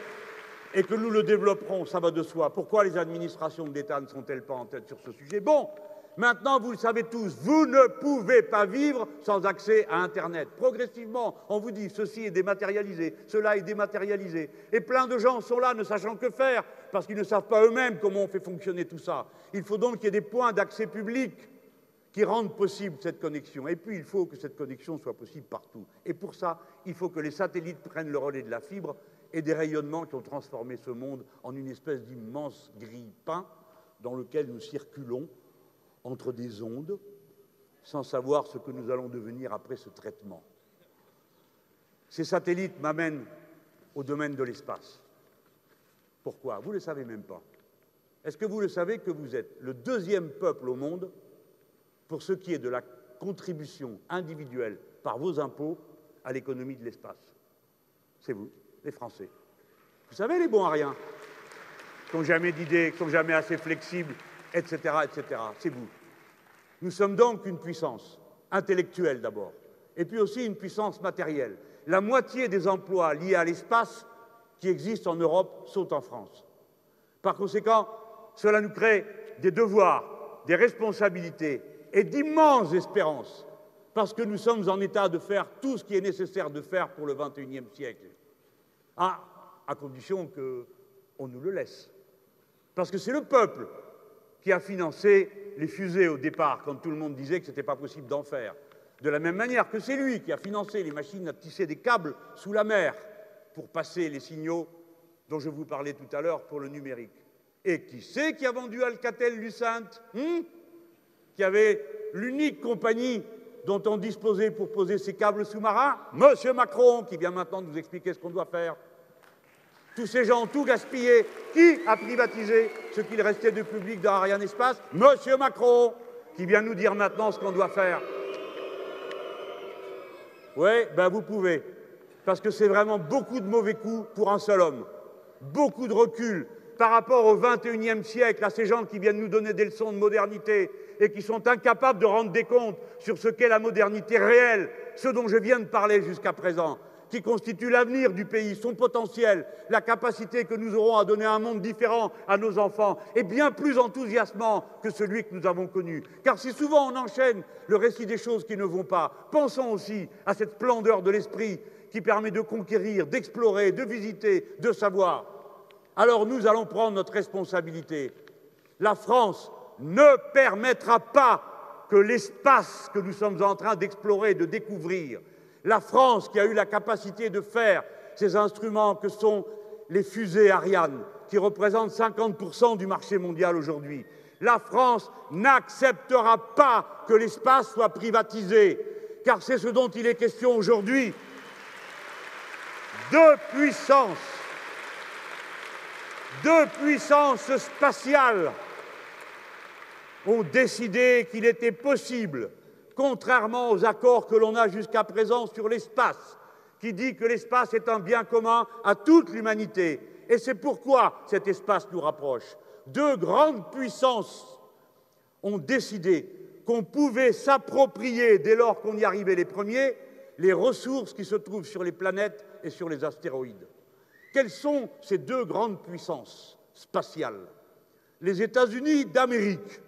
et que nous le développerons, ça va de soi. Pourquoi les administrations de l'État ne sont-elles pas en tête sur ce sujet? Bon, maintenant vous le savez tous, vous ne pouvez pas vivre sans accès à Internet. Progressivement, on vous dit ceci est dématérialisé, cela est dématérialisé. Et plein de gens sont là ne sachant que faire parce qu'ils ne savent pas eux-mêmes comment on fait fonctionner tout ça. Il faut donc qu'il y ait des points d'accès public qui rendent possible cette connexion. Et puis, il faut que cette connexion soit possible partout. Et pour ça, il faut que les satellites prennent le relais de la fibre et des rayonnements qui ont transformé ce monde en une espèce d'immense grille-pain dans lequel nous circulons entre des ondes sans savoir ce que nous allons devenir après ce traitement. Ces satellites m'amènent au domaine de l'espace. Pourquoi? Vous ne le savez même pas. Est-ce que vous le savez que vous êtes le deuxième peuple au monde pour ce qui est de la contribution individuelle par vos impôts à l'économie de l'espace C'est vous les Français. Vous savez, les bons à rien, qui n'ont jamais d'idées, qui sont jamais assez flexibles, etc., etc. C'est vous. Nous sommes donc une puissance intellectuelle d'abord, et puis aussi une puissance matérielle. La moitié des emplois liés à l'espace qui existent en Europe sont en France. Par conséquent, cela nous crée des devoirs, des responsabilités et d'immenses espérances, parce que nous sommes en état de faire tout ce qui est nécessaire de faire pour le XXIe siècle. Ah, à condition qu'on nous le laisse. Parce que c'est le peuple qui a financé les fusées au départ, quand tout le monde disait que ce n'était pas possible d'en faire. De la même manière que c'est lui qui a financé les machines à tisser des câbles sous la mer pour passer les signaux dont je vous parlais tout à l'heure pour le numérique. Et qui c'est qui a vendu Alcatel-Lucent? Hmm? Qui avait l'unique compagnie dont on disposait pour poser ces câbles sous-marins Monsieur Macron, qui vient maintenant nous expliquer ce qu'on doit faire. Tous ces gens ont tout gaspillé. Qui a privatisé ce qu'il restait de public dans Ariane Espace? Monsieur Macron, qui vient nous dire maintenant ce qu'on doit faire. Oui, ben vous pouvez. Parce que c'est vraiment beaucoup de mauvais coups pour un seul homme. Beaucoup de recul par rapport au XXIe siècle, à ces gens qui viennent nous donner des leçons de modernité et qui sont incapables de rendre des comptes sur ce qu'est la modernité réelle, ce dont je viens de parler jusqu'à présent, qui constitue l'avenir du pays, son potentiel, la capacité que nous aurons à donner un monde différent à nos enfants, et bien plus enthousiasmant que celui que nous avons connu. Car si souvent on enchaîne le récit des choses qui ne vont pas, pensons aussi à cette splendeur de l'esprit qui permet de conquérir, d'explorer, de visiter, de savoir. Alors nous allons prendre notre responsabilité. La France ne permettra pas que l'espace que nous sommes en train d'explorer, de découvrir, la France qui a eu la capacité de faire ces instruments que sont les fusées Ariane, qui représentent 50% du marché mondial aujourd'hui, la France n'acceptera pas que l'espace soit privatisé, car c'est ce dont il est question aujourd'hui. Deux puissances, deux puissances spatiales ont décidé qu'il était possible, contrairement aux accords que l'on a jusqu'à présent sur l'espace, qui dit que l'espace est un bien commun à toute l'humanité. Et c'est pourquoi cet espace nous rapproche. Deux grandes puissances ont décidé qu'on pouvait s'approprier, dès lors qu'on y arrivait les premiers, les ressources qui se trouvent sur les planètes et sur les astéroïdes. Quelles sont ces deux grandes puissances spatiales? Les États-Unis d'Amérique,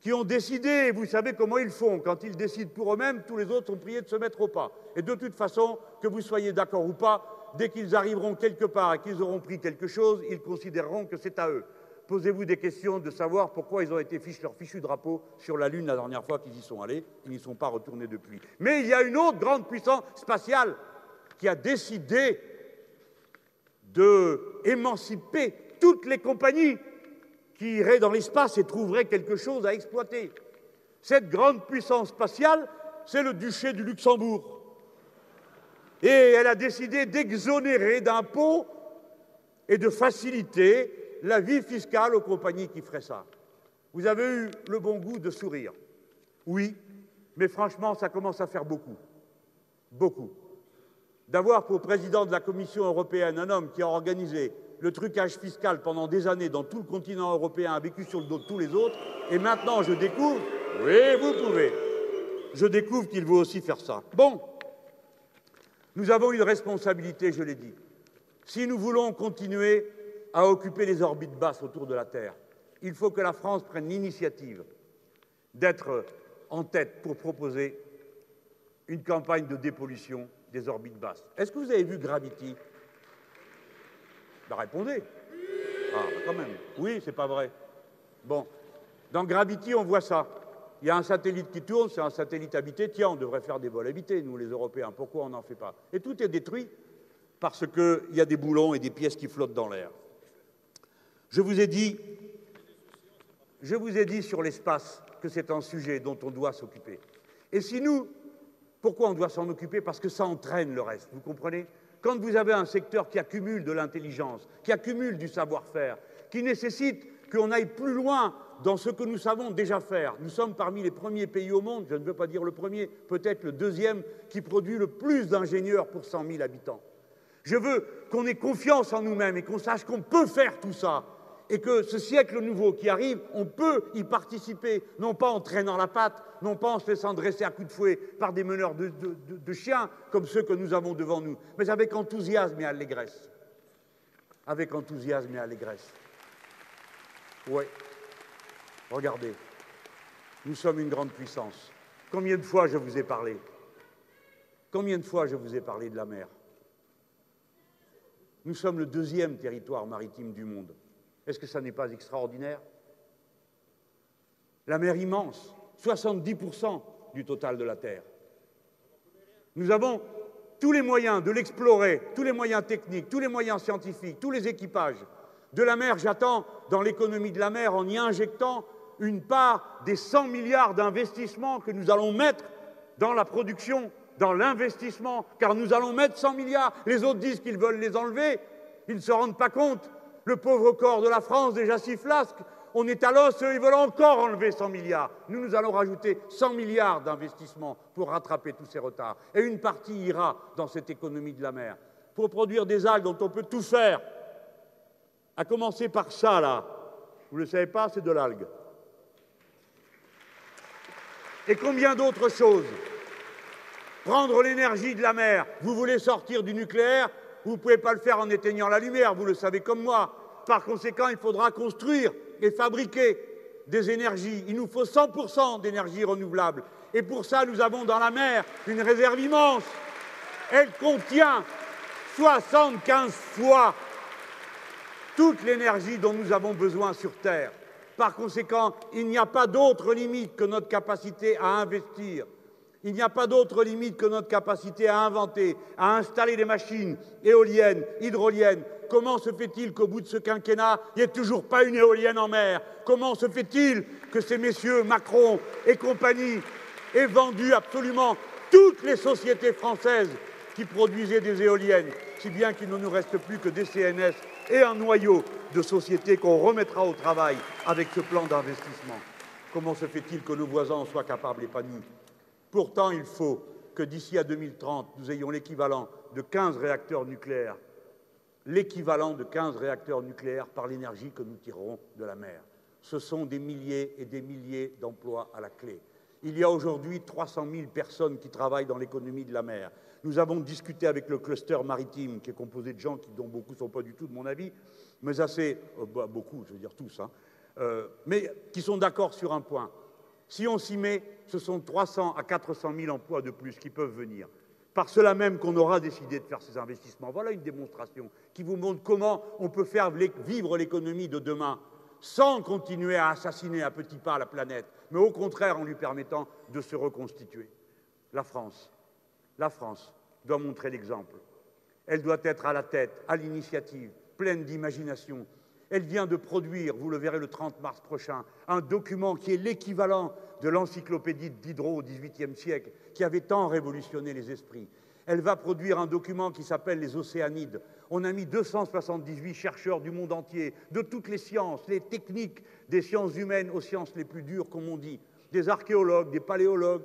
qui ont décidé, vous savez comment ils font, quand ils décident pour eux-mêmes, tous les autres ont prié de se mettre au pas. Et de toute façon, que vous soyez d'accord ou pas, dès qu'ils arriveront quelque part et qu'ils auront pris quelque chose, ils considéreront que c'est à eux. Posez-vous des questions de savoir pourquoi ils ont été fichus leur fichu drapeau sur la Lune la dernière fois qu'ils y sont allés. Ils n'y sont pas retournés depuis. Mais il y a une autre grande puissance spatiale qui a décidé de émanciper toutes les compagnies qui iraient dans l'espace et trouveraient quelque chose à exploiter. Cette grande puissance spatiale, c'est le duché du Luxembourg. Et elle a décidé d'exonérer d'impôts et de faciliter la vie fiscale aux compagnies qui feraient ça. Vous avez eu le bon goût de sourire. Oui, mais franchement, ça commence à faire beaucoup. Beaucoup. D'avoir pour président de la Commission européenne un homme qui a organisé le trucage fiscal pendant des années dans tout le continent européen, a vécu sur le dos de tous les autres, et maintenant je découvre, oui, vous pouvez, je découvre qu'il veut aussi faire ça. Bon, nous avons une responsabilité, je l'ai dit. Si nous voulons continuer à occuper les orbites basses autour de la Terre, il faut que la France prenne l'initiative d'être en tête pour proposer une campagne de dépollution des orbites basses. Est-ce que vous avez vu Gravity? Bah, répondez. Ah, bah, quand même. Oui, c'est pas vrai. Bon. Dans Gravity, on voit ça. Il y a un satellite qui tourne, c'est un satellite habité. Tiens, on devrait faire des vols habités, nous les Européens. Pourquoi on n'en fait pas? Et tout est détruit parce qu'il y a des boulons et des pièces qui flottent dans l'air. Je vous ai dit, je vous ai dit sur l'espace que c'est un sujet dont on doit s'occuper. Et si nous, pourquoi on doit s'en occuper Parce que ça entraîne le reste, vous comprenez quand vous avez un secteur qui accumule de l'intelligence, qui accumule du savoir-faire, qui nécessite qu'on aille plus loin dans ce que nous savons déjà faire. Nous sommes parmi les premiers pays au monde, je ne veux pas dire le premier, peut-être le deuxième, qui produit le plus d'ingénieurs pour 100 000 habitants. Je veux qu'on ait confiance en nous-mêmes et qu'on sache qu'on peut faire tout ça et que ce siècle nouveau qui arrive, on peut y participer, non pas en traînant la patte, non pas en se laissant dresser à coups de fouet par des meneurs de, chiens comme ceux que nous avons devant nous, mais avec enthousiasme et allégresse. Avec enthousiasme et allégresse. Oui. Regardez, nous sommes une grande puissance. Combien de fois je vous ai parlé? Combien de fois je vous ai parlé de la mer? Nous sommes le deuxième territoire maritime du monde. Est-ce que ça n'est pas extraordinaire? La mer immense, 70% du total de la Terre. Nous avons tous les moyens de l'explorer, tous les moyens techniques, tous les moyens scientifiques, tous les équipages. De la mer, j'attends dans l'économie de la mer en y injectant une part des 100 milliards d'investissements que nous allons mettre dans la production, dans l'investissement, car nous allons mettre 100 milliards. Les autres disent qu'ils veulent les enlever. Ils ne se rendent pas compte. Le pauvre corps de la France, déjà si flasque, on est à l'os, eux, ils veulent encore enlever 100 milliards. Nous, nous allons rajouter 100 milliards d'investissements pour rattraper tous ces retards. Et une partie ira dans cette économie de la mer pour produire des algues dont on peut tout faire. À commencer par ça, là. Vous ne le savez pas, c'est de l'algue. Et combien d'autres choses? Prendre l'énergie de la mer. Vous voulez sortir du nucléaire? Vous ne pouvez pas le faire en éteignant la lumière, vous le savez comme moi. Par conséquent, il faudra construire et fabriquer des énergies. Il nous faut 100% d'énergie renouvelable. Et pour ça, nous avons dans la mer une réserve immense. Elle contient 75 fois toute l'énergie dont nous avons besoin sur Terre. Par conséquent, il n'y a pas d'autre limite que notre capacité à investir. Il n'y a pas d'autre limite que notre capacité à inventer, à installer des machines éoliennes, hydroliennes. Comment se fait-il qu'au bout de ce quinquennat, il n'y ait toujours pas une éolienne en mer? Comment se fait-il que ces messieurs Macron et compagnie aient vendu absolument toutes les sociétés françaises qui produisaient des éoliennes, si bien qu'il ne nous reste plus que des CNS et un noyau de sociétés qu'on remettra au travail avec ce plan d'investissement? Comment se fait-il que nos voisins en soient capables et pas nous? Pourtant, il faut que d'ici à 2030, nous ayons l'équivalent de 15 réacteurs nucléaires, l'équivalent de 15 réacteurs nucléaires par l'énergie que nous tirerons de la mer. Ce sont des milliers et des milliers d'emplois à la clé. Il y a aujourd'hui 300 000 personnes qui travaillent dans l'économie de la mer. Nous avons discuté avec le cluster maritime, qui est composé de gens qui, dont beaucoup ne sont pas du tout de mon avis, mais assez, euh, bah, beaucoup, je veux dire tous, hein, euh, mais qui sont d'accord sur un point. Si on s'y met, ce sont 300 à 400 000 emplois de plus qui peuvent venir. Par cela même qu'on aura décidé de faire ces investissements. Voilà une démonstration qui vous montre comment on peut faire vivre l'économie de demain sans continuer à assassiner à petits pas la planète, mais au contraire en lui permettant de se reconstituer. La France, la France doit montrer l'exemple. Elle doit être à la tête, à l'initiative, pleine d'imagination. Elle vient de produire, vous le verrez le 30 mars prochain, un document qui est l'équivalent de l'encyclopédie de Diderot au XVIIIe siècle, qui avait tant révolutionné les esprits. Elle va produire un document qui s'appelle les Océanides. On a mis 278 chercheurs du monde entier, de toutes les sciences, les techniques, des sciences humaines aux sciences les plus dures, comme on dit, des archéologues, des paléologues,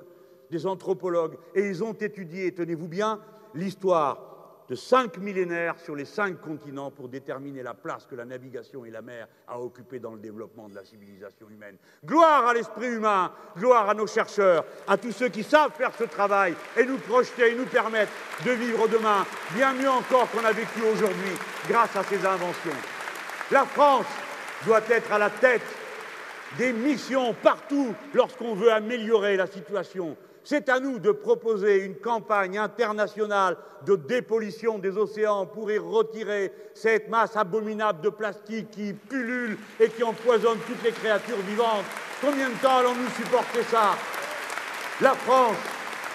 des anthropologues, et ils ont étudié, tenez-vous bien, l'histoire de cinq millénaires sur les cinq continents pour déterminer la place que la navigation et la mer a occupée dans le développement de la civilisation humaine. Gloire à l'esprit humain, gloire à nos chercheurs, à tous ceux qui savent faire ce travail et nous projeter et nous permettre de vivre demain bien mieux encore qu'on a vécu aujourd'hui grâce à ces inventions. La France doit être à la tête des missions partout lorsqu'on veut améliorer la situation c'est à nous de proposer une campagne internationale de dépollution des océans pour y retirer cette masse abominable de plastique qui pullule et qui empoisonne toutes les créatures vivantes. Combien de temps allons-nous supporter ça? La France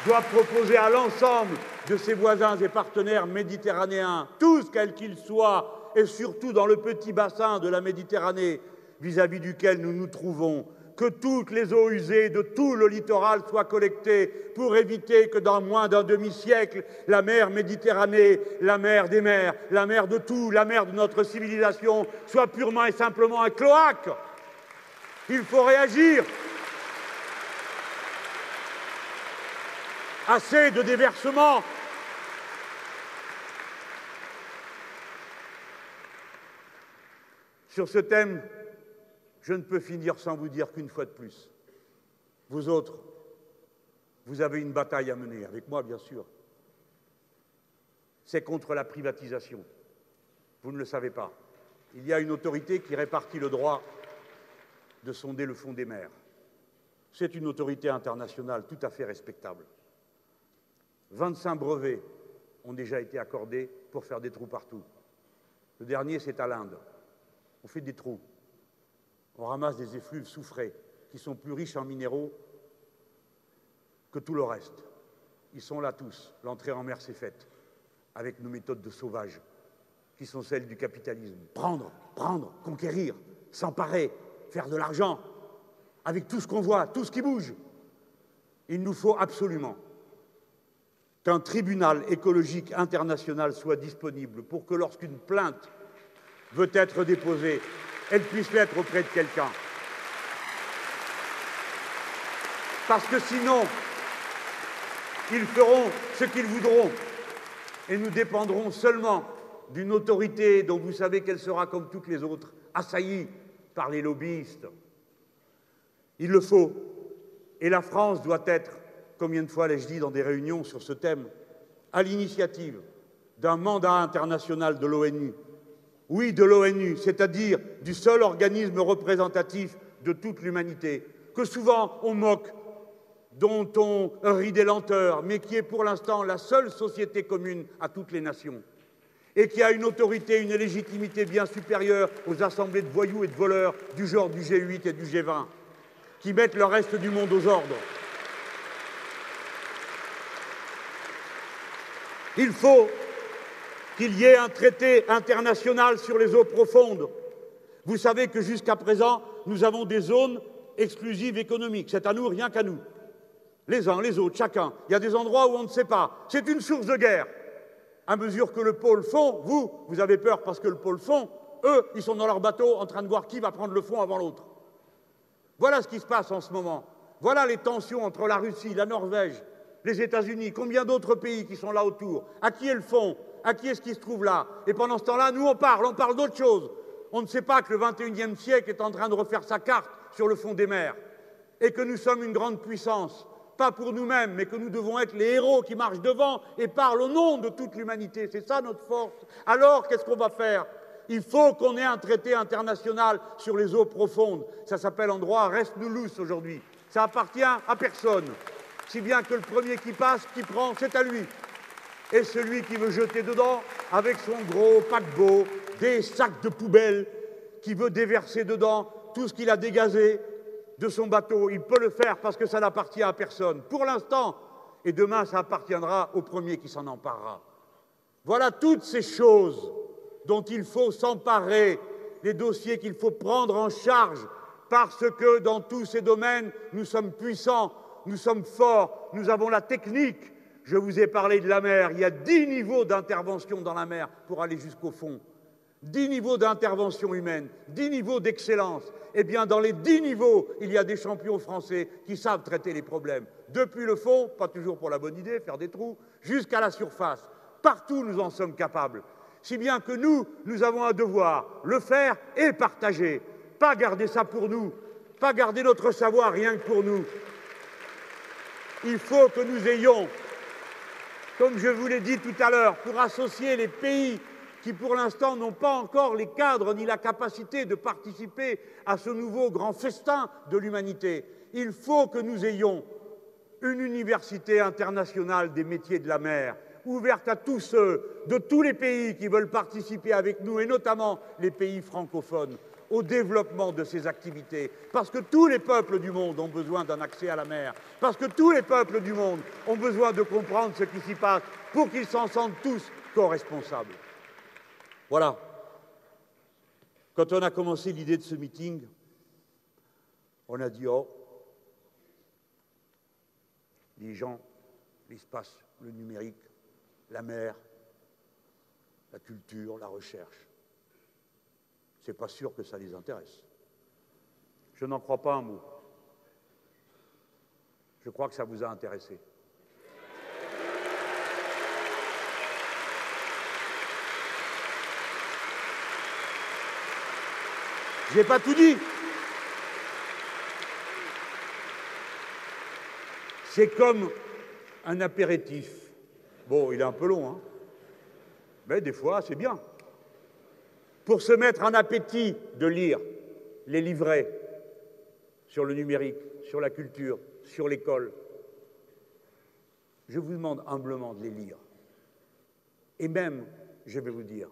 doit proposer à l'ensemble de ses voisins et partenaires méditerranéens, tous quels qu'ils soient, et surtout dans le petit bassin de la Méditerranée vis-à-vis duquel nous nous trouvons, que toutes les eaux usées de tout le littoral soient collectées pour éviter que dans moins d'un demi-siècle, la mer Méditerranée, la mer des mers, la mer de tout, la mer de notre civilisation soit purement et simplement un cloaque. Il faut réagir. Assez de déversement. Sur ce thème, je ne peux finir sans vous dire qu'une fois de plus, vous autres, vous avez une bataille à mener, avec moi bien sûr. C'est contre la privatisation. Vous ne le savez pas. Il y a une autorité qui répartit le droit de sonder le fond des mers. C'est une autorité internationale tout à fait respectable. 25 brevets ont déjà été accordés pour faire des trous partout. Le dernier, c'est à l'Inde. On fait des trous on ramasse des effluves soufrés qui sont plus riches en minéraux que tout le reste. Ils sont là tous. L'entrée en mer s'est faite avec nos méthodes de sauvage qui sont celles du capitalisme. Prendre, prendre, conquérir, s'emparer, faire de l'argent avec tout ce qu'on voit, tout ce qui bouge. Il nous faut absolument qu'un tribunal écologique international soit disponible pour que lorsqu'une plainte veut être déposée, elle puisse l'être auprès de quelqu'un. Parce que sinon, ils feront ce qu'ils voudront et nous dépendrons seulement d'une autorité dont vous savez qu'elle sera comme toutes les autres, assaillie par les lobbyistes. Il le faut. Et la France doit être, combien de fois l'ai-je dit dans des réunions sur ce thème, à l'initiative d'un mandat international de l'ONU. Oui, de l'ONU, c'est-à-dire du seul organisme représentatif de toute l'humanité, que souvent on moque dont on rit des lenteurs, mais qui est pour l'instant la seule société commune à toutes les nations, et qui a une autorité, une légitimité bien supérieure aux assemblées de voyous et de voleurs du genre du G8 et du G20, qui mettent le reste du monde aux ordres. Il faut qu'il y ait un traité international sur les eaux profondes. Vous savez que jusqu'à présent, nous avons des zones exclusives économiques. C'est à nous, rien qu'à nous les uns, les autres, chacun. Il y a des endroits où on ne sait pas. C'est une source de guerre. À mesure que le pôle fond, vous, vous avez peur parce que le pôle fond, eux, ils sont dans leur bateau en train de voir qui va prendre le fond avant l'autre. Voilà ce qui se passe en ce moment. Voilà les tensions entre la Russie, la Norvège, les États-Unis, combien d'autres pays qui sont là autour. À qui est le fond À qui est-ce qui se trouve là Et pendant ce temps-là, nous, on parle, on parle d'autre chose. On ne sait pas que le XXIe siècle est en train de refaire sa carte sur le fond des mers et que nous sommes une grande puissance pas pour nous-mêmes, mais que nous devons être les héros qui marchent devant et parlent au nom de toute l'humanité. C'est ça notre force. Alors, qu'est-ce qu'on va faire? Il faut qu'on ait un traité international sur les eaux profondes. Ça s'appelle en droit reste nous aujourd'hui. Ça appartient à personne. Si bien que le premier qui passe, qui prend, c'est à lui. Et celui qui veut jeter dedans, avec son gros paquebot, des sacs de poubelle, qui veut déverser dedans tout ce qu'il a dégazé, de son bateau. Il peut le faire parce que ça n'appartient à personne. Pour l'instant, et demain, ça appartiendra au premier qui s'en emparera. Voilà toutes ces choses dont il faut s'emparer, les dossiers qu'il faut prendre en charge, parce que dans tous ces domaines, nous sommes puissants, nous sommes forts, nous avons la technique. Je vous ai parlé de la mer, il y a dix niveaux d'intervention dans la mer pour aller jusqu'au fond. Dix niveaux d'intervention humaine, dix niveaux d'excellence eh bien, dans les dix niveaux, il y a des champions français qui savent traiter les problèmes. Depuis le fond, pas toujours pour la bonne idée, faire des trous, jusqu'à la surface. Partout, nous en sommes capables. Si bien que nous, nous avons un devoir, le faire et partager. Pas garder ça pour nous, pas garder notre savoir rien que pour nous. Il faut que nous ayons, comme je vous l'ai dit tout à l'heure, pour associer les pays qui pour l'instant n'ont pas encore les cadres ni la capacité de participer à ce nouveau grand festin de l'humanité. Il faut que nous ayons une université internationale des métiers de la mer, ouverte à tous ceux de tous les pays qui veulent participer avec nous, et notamment les pays francophones, au développement de ces activités. Parce que tous les peuples du monde ont besoin d'un accès à la mer, parce que tous les peuples du monde ont besoin de comprendre ce qui s'y passe pour qu'ils s'en sentent tous co-responsables. Voilà. Quand on a commencé l'idée de ce meeting, on a dit, oh, les gens, l'espace, le numérique, la mer, la culture, la recherche. C'est pas sûr que ça les intéresse. Je n'en crois pas un mot. Je crois que ça vous a intéressé. Je n'ai pas tout dit. C'est comme un apéritif. Bon, il est un peu long, hein. mais des fois, c'est bien. Pour se mettre en appétit de lire les livrets sur le numérique, sur la culture, sur l'école, je vous demande humblement de les lire. Et même, je vais vous dire,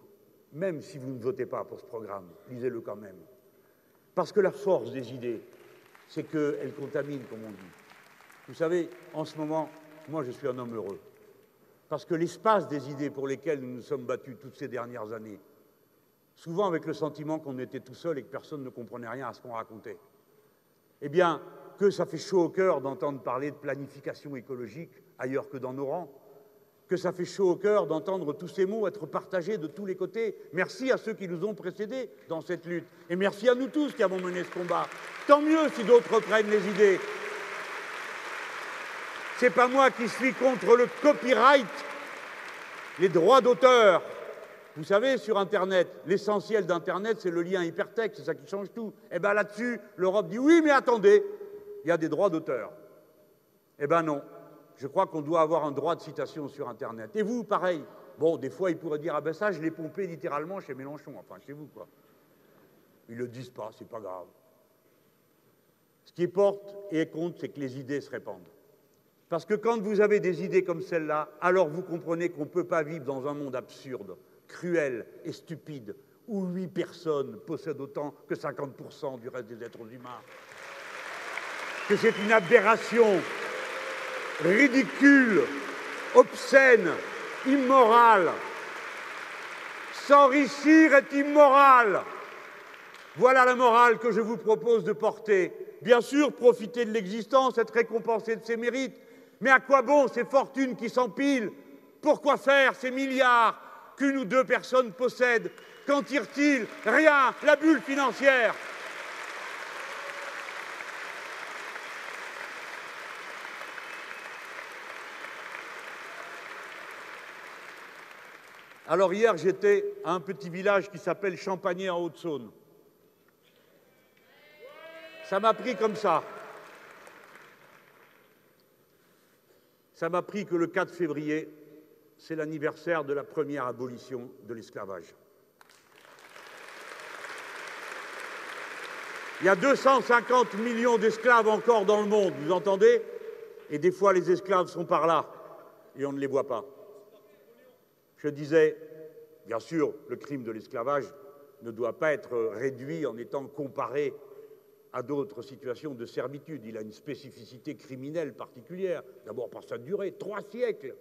même si vous ne votez pas pour ce programme, lisez-le quand même. Parce que la force des idées, c'est qu'elles contaminent, comme on dit. Vous savez, en ce moment, moi je suis un homme heureux. Parce que l'espace des idées pour lesquelles nous nous sommes battus toutes ces dernières années, souvent avec le sentiment qu'on était tout seul et que personne ne comprenait rien à ce qu'on racontait, eh bien, que ça fait chaud au cœur d'entendre parler de planification écologique ailleurs que dans nos rangs, que ça fait chaud au cœur d'entendre tous ces mots être partagés de tous les côtés. Merci à ceux qui nous ont précédés dans cette lutte. Et merci à nous tous qui avons mené ce combat. Tant mieux si d'autres prennent les idées. C'est pas moi qui suis contre le copyright, les droits d'auteur. Vous savez, sur Internet, l'essentiel d'Internet, c'est le lien hypertexte, c'est ça qui change tout. Et bien là-dessus, l'Europe dit oui, mais attendez, il y a des droits d'auteur. Eh bien non, je crois qu'on doit avoir un droit de citation sur Internet. Et vous, pareil. Bon, des fois, ils pourraient dire ah ben ça, je l'ai pompé littéralement chez Mélenchon, enfin chez vous, quoi. Ils le disent pas, c'est pas grave. Ce qui porte et compte, c'est que les idées se répandent. Parce que quand vous avez des idées comme celle-là, alors vous comprenez qu'on ne peut pas vivre dans un monde absurde, cruel et stupide, où huit personnes possèdent autant que 50% du reste des êtres humains. Que c'est une aberration ridicule, obscène, immorale. S'enrichir est immoral. Voilà la morale que je vous propose de porter. Bien sûr, profiter de l'existence, être récompensé de ses mérites, mais à quoi bon ces fortunes qui s'empilent? Pourquoi faire ces milliards? Qu'une ou deux personnes possèdent Qu'en tire-t-il Rien, la bulle financière. Alors hier, j'étais à un petit village qui s'appelle Champagné en Haute-Saône. Ça m'a pris comme ça. Ça m'a pris que le 4 février, c'est l'anniversaire de la première abolition de l'esclavage. Il y a 250 millions d'esclaves encore dans le monde, vous entendez? Et des fois, les esclaves sont par là et on ne les voit pas. Je disais, bien sûr, le crime de l'esclavage ne doit pas être réduit en étant comparé à d'autres situations de servitude. Il a une spécificité criminelle particulière, d'abord par sa durée, trois siècles.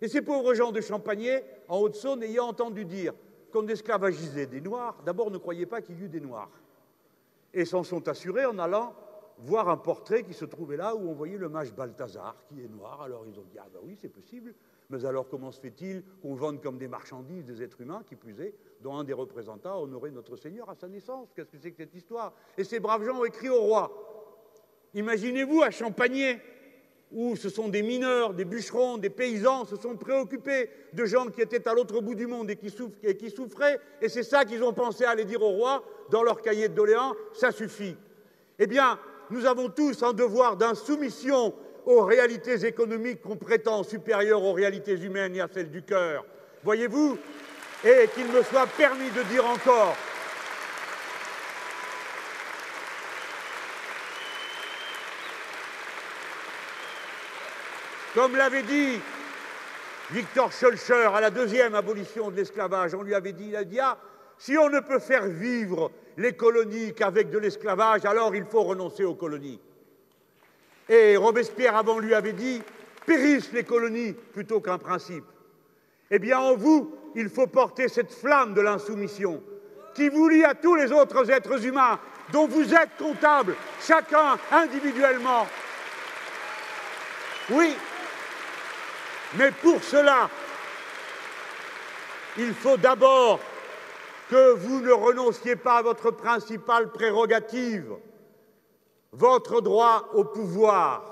Et ces pauvres gens de Champagné, en Haute-Saône, ayant entendu dire qu'on esclavagisait des Noirs, d'abord ne croyaient pas qu'il y eût des Noirs. Et s'en sont assurés en allant voir un portrait qui se trouvait là où on voyait le mage Balthazar, qui est noir. Alors ils ont dit Ah ben oui, c'est possible. Mais alors comment se fait-il qu'on vende comme des marchandises des êtres humains, qui plus est, dont un des représentants a honoré notre Seigneur à sa naissance? Qu'est-ce que c'est que cette histoire? Et ces braves gens ont écrit au roi. Imaginez-vous à Champagné, où ce sont des mineurs, des bûcherons, des paysans, se sont préoccupés de gens qui étaient à l'autre bout du monde et qui, souffraient, et c'est ça qu'ils ont pensé aller dire au roi dans leur cahier de doléances, ça suffit. Eh bien, nous avons tous un devoir d'insoumission aux réalités économiques qu'on prétend supérieures aux réalités humaines et à celles du cœur. Voyez-vous? Et qu'il me soit permis de dire encore Comme l'avait dit Victor Schulcher à la deuxième abolition de l'esclavage, on lui avait dit, il a dit, ah, si on ne peut faire vivre les colonies qu'avec de l'esclavage, alors il faut renoncer aux colonies. Et Robespierre avant lui avait dit périssent les colonies plutôt qu'un principe. Eh bien, en vous, il faut porter cette flamme de l'insoumission qui vous lie à tous les autres êtres humains dont vous êtes comptables, chacun individuellement. Oui, mais pour cela, il faut d'abord que vous ne renonciez pas à votre principale prérogative, votre droit au pouvoir.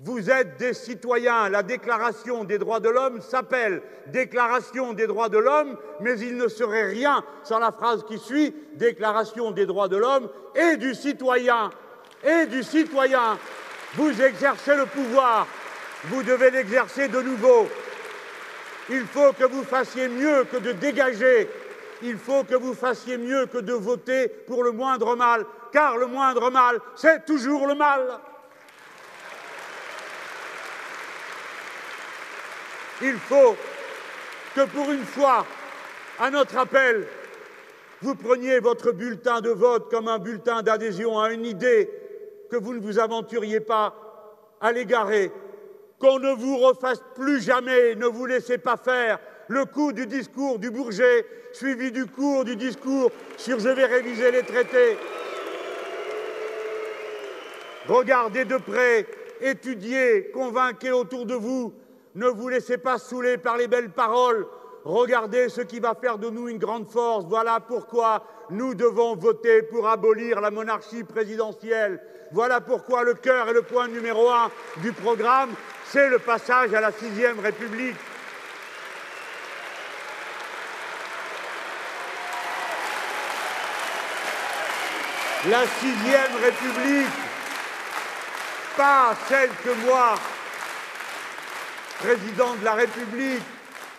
Vous êtes des citoyens. La Déclaration des droits de l'homme s'appelle Déclaration des droits de l'homme, mais il ne serait rien sans la phrase qui suit Déclaration des droits de l'homme et du citoyen. Et du citoyen. Vous exercez le pouvoir. Vous devez l'exercer de nouveau. Il faut que vous fassiez mieux que de dégager il faut que vous fassiez mieux que de voter pour le moindre mal, car le moindre mal, c'est toujours le mal. Il faut que pour une fois, à notre appel, vous preniez votre bulletin de vote comme un bulletin d'adhésion à une idée que vous ne vous aventuriez pas à l'égarer, qu'on ne vous refasse plus jamais, ne vous laissez pas faire, le coup du discours du Bourget, suivi du cours du discours sur je vais réviser les traités. Regardez de près, étudiez, convainquez autour de vous. Ne vous laissez pas saouler par les belles paroles. Regardez ce qui va faire de nous une grande force. Voilà pourquoi nous devons voter pour abolir la monarchie présidentielle. Voilà pourquoi le cœur et le point numéro un du programme, c'est le passage à la sixième République. La sixième République, pas celle que moi, président de la République,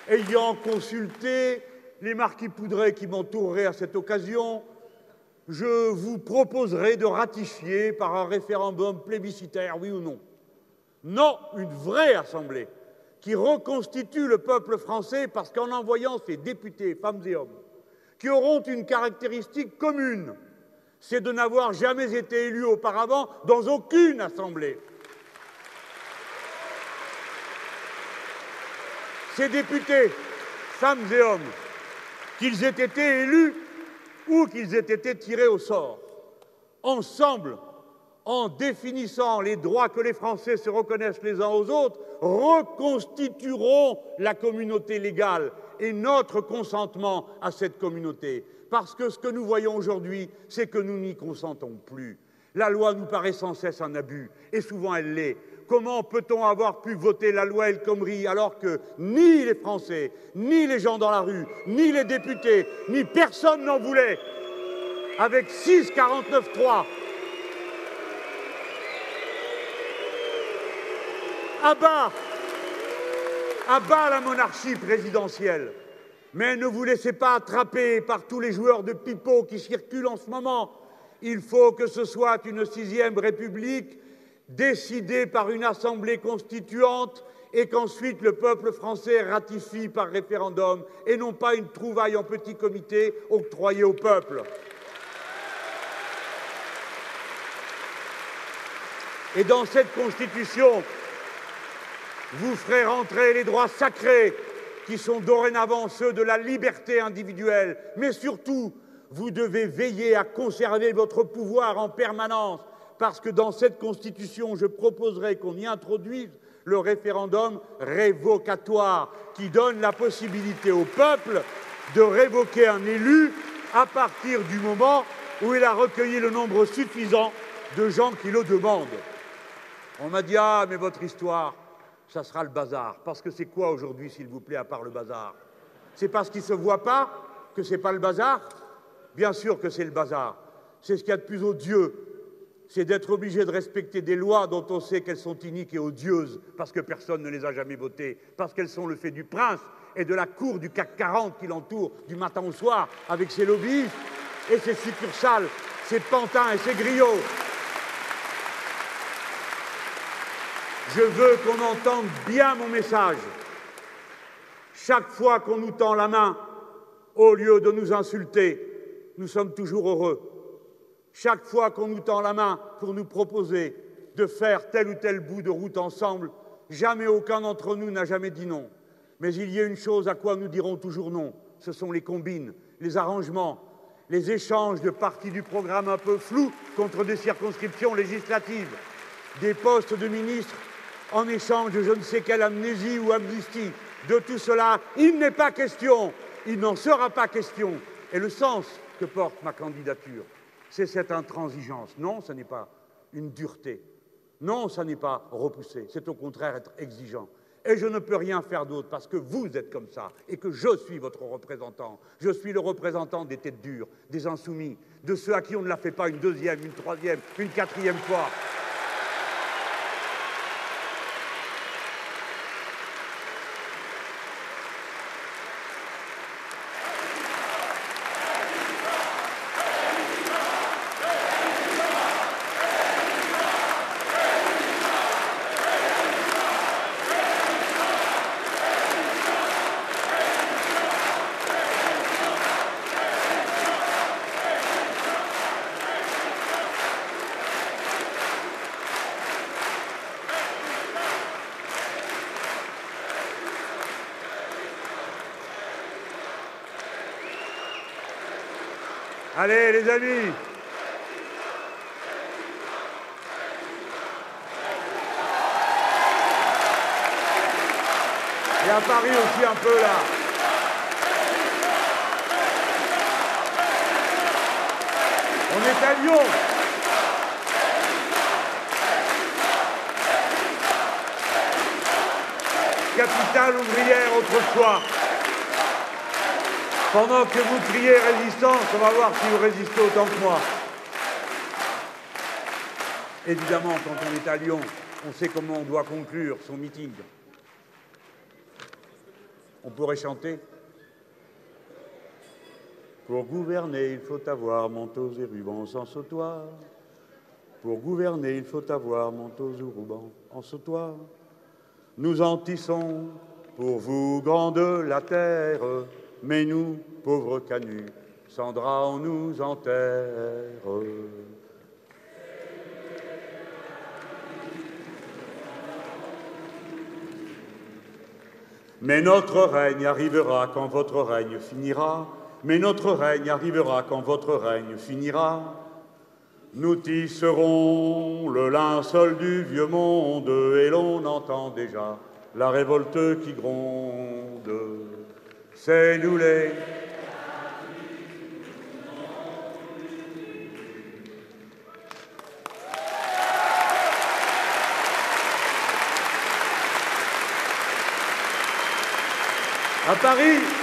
ayant consulté les marquis Poudret qui m'entoureraient à cette occasion, je vous proposerai de ratifier par un référendum plébiscitaire, oui ou non. Non, une vraie assemblée qui reconstitue le peuple français parce qu'en envoyant ses députés, femmes et hommes, qui auront une caractéristique commune, c'est de n'avoir jamais été élus auparavant dans aucune assemblée. Ces députés, femmes et hommes, qu'ils aient été élus ou qu'ils aient été tirés au sort, ensemble, en définissant les droits que les Français se reconnaissent les uns aux autres, reconstitueront la communauté légale et notre consentement à cette communauté. Parce que ce que nous voyons aujourd'hui, c'est que nous n'y consentons plus. La loi nous paraît sans cesse un abus, et souvent elle l'est. Comment peut-on avoir pu voter la loi El Khomri alors que ni les Français, ni les gens dans la rue, ni les députés, ni personne n'en voulait? Avec 6,49,3, à bas, bas la monarchie présidentielle. Mais ne vous laissez pas attraper par tous les joueurs de pipeau qui circulent en ce moment. Il faut que ce soit une sixième république décidée par une assemblée constituante et qu'ensuite le peuple français ratifie par référendum et non pas une trouvaille en petit comité octroyée au peuple. Et dans cette constitution, vous ferez rentrer les droits sacrés qui sont dorénavant ceux de la liberté individuelle, mais surtout, vous devez veiller à conserver votre pouvoir en permanence, parce que dans cette Constitution, je proposerai qu'on y introduise le référendum révocatoire, qui donne la possibilité au peuple de révoquer un élu à partir du moment où il a recueilli le nombre suffisant de gens qui le demandent. On m'a dit Ah, mais votre histoire, ça sera le bazar. Parce que c'est quoi aujourd'hui, s'il vous plaît, à part le bazar? C'est parce qu'il ne se voit pas que c'est pas le bazar? Bien sûr que c'est le bazar. C'est ce qu'il y a de plus odieux. C'est d'être obligé de respecter des lois dont on sait qu'elles sont iniques et odieuses parce que personne ne les a jamais votées, parce qu'elles sont le fait du prince et de la cour du CAC 40 qui l'entoure du matin au soir avec ses lobbyistes et ses succursales, ses pantins et ses griots. Je veux qu'on entende bien mon message. Chaque fois qu'on nous tend la main, au lieu de nous insulter, nous sommes toujours heureux. Chaque fois qu'on nous tend la main pour nous proposer de faire tel ou tel bout de route ensemble, jamais aucun d'entre nous n'a jamais dit non. Mais il y a une chose à quoi nous dirons toujours non, ce sont les combines, les arrangements, les échanges de parties du programme un peu flous contre des circonscriptions législatives, des postes de ministres en échange de je ne sais quelle amnésie ou amnistie. De tout cela, il n'est pas question, il n'en sera pas question. Et le sens que porte ma candidature, c'est cette intransigeance. Non, ce n'est pas une dureté. Non, ce n'est pas repousser. C'est au contraire être exigeant. Et je ne peux rien faire d'autre parce que vous êtes comme ça et que je suis votre représentant. Je suis le représentant des têtes dures, des insoumis, de ceux à qui on ne la fait pas une deuxième, une troisième, une quatrième fois. Allez, les amis Et à Paris aussi un peu là. On est à Lyon. Capitale ouvrière autrefois. Pendant que vous criez résistance, on va voir si vous résistez autant que moi. Évidemment, quand on est à Lyon, on sait comment on doit conclure son meeting. On pourrait chanter. Pour gouverner, il faut avoir manteaux et rubans sans sautoir. Pour gouverner, il faut avoir manteaux et rubans en sautoir. Nous en tissons pour vous, grande la terre, mais nous, pauvres canuts, sans drap, on nous enterre. Mais notre règne arrivera quand votre règne finira. Mais notre règne arrivera quand votre règne finira. Nous tisserons le linceul du vieux monde et l'on entend déjà la révolte qui gronde. C'est nous les à Paris.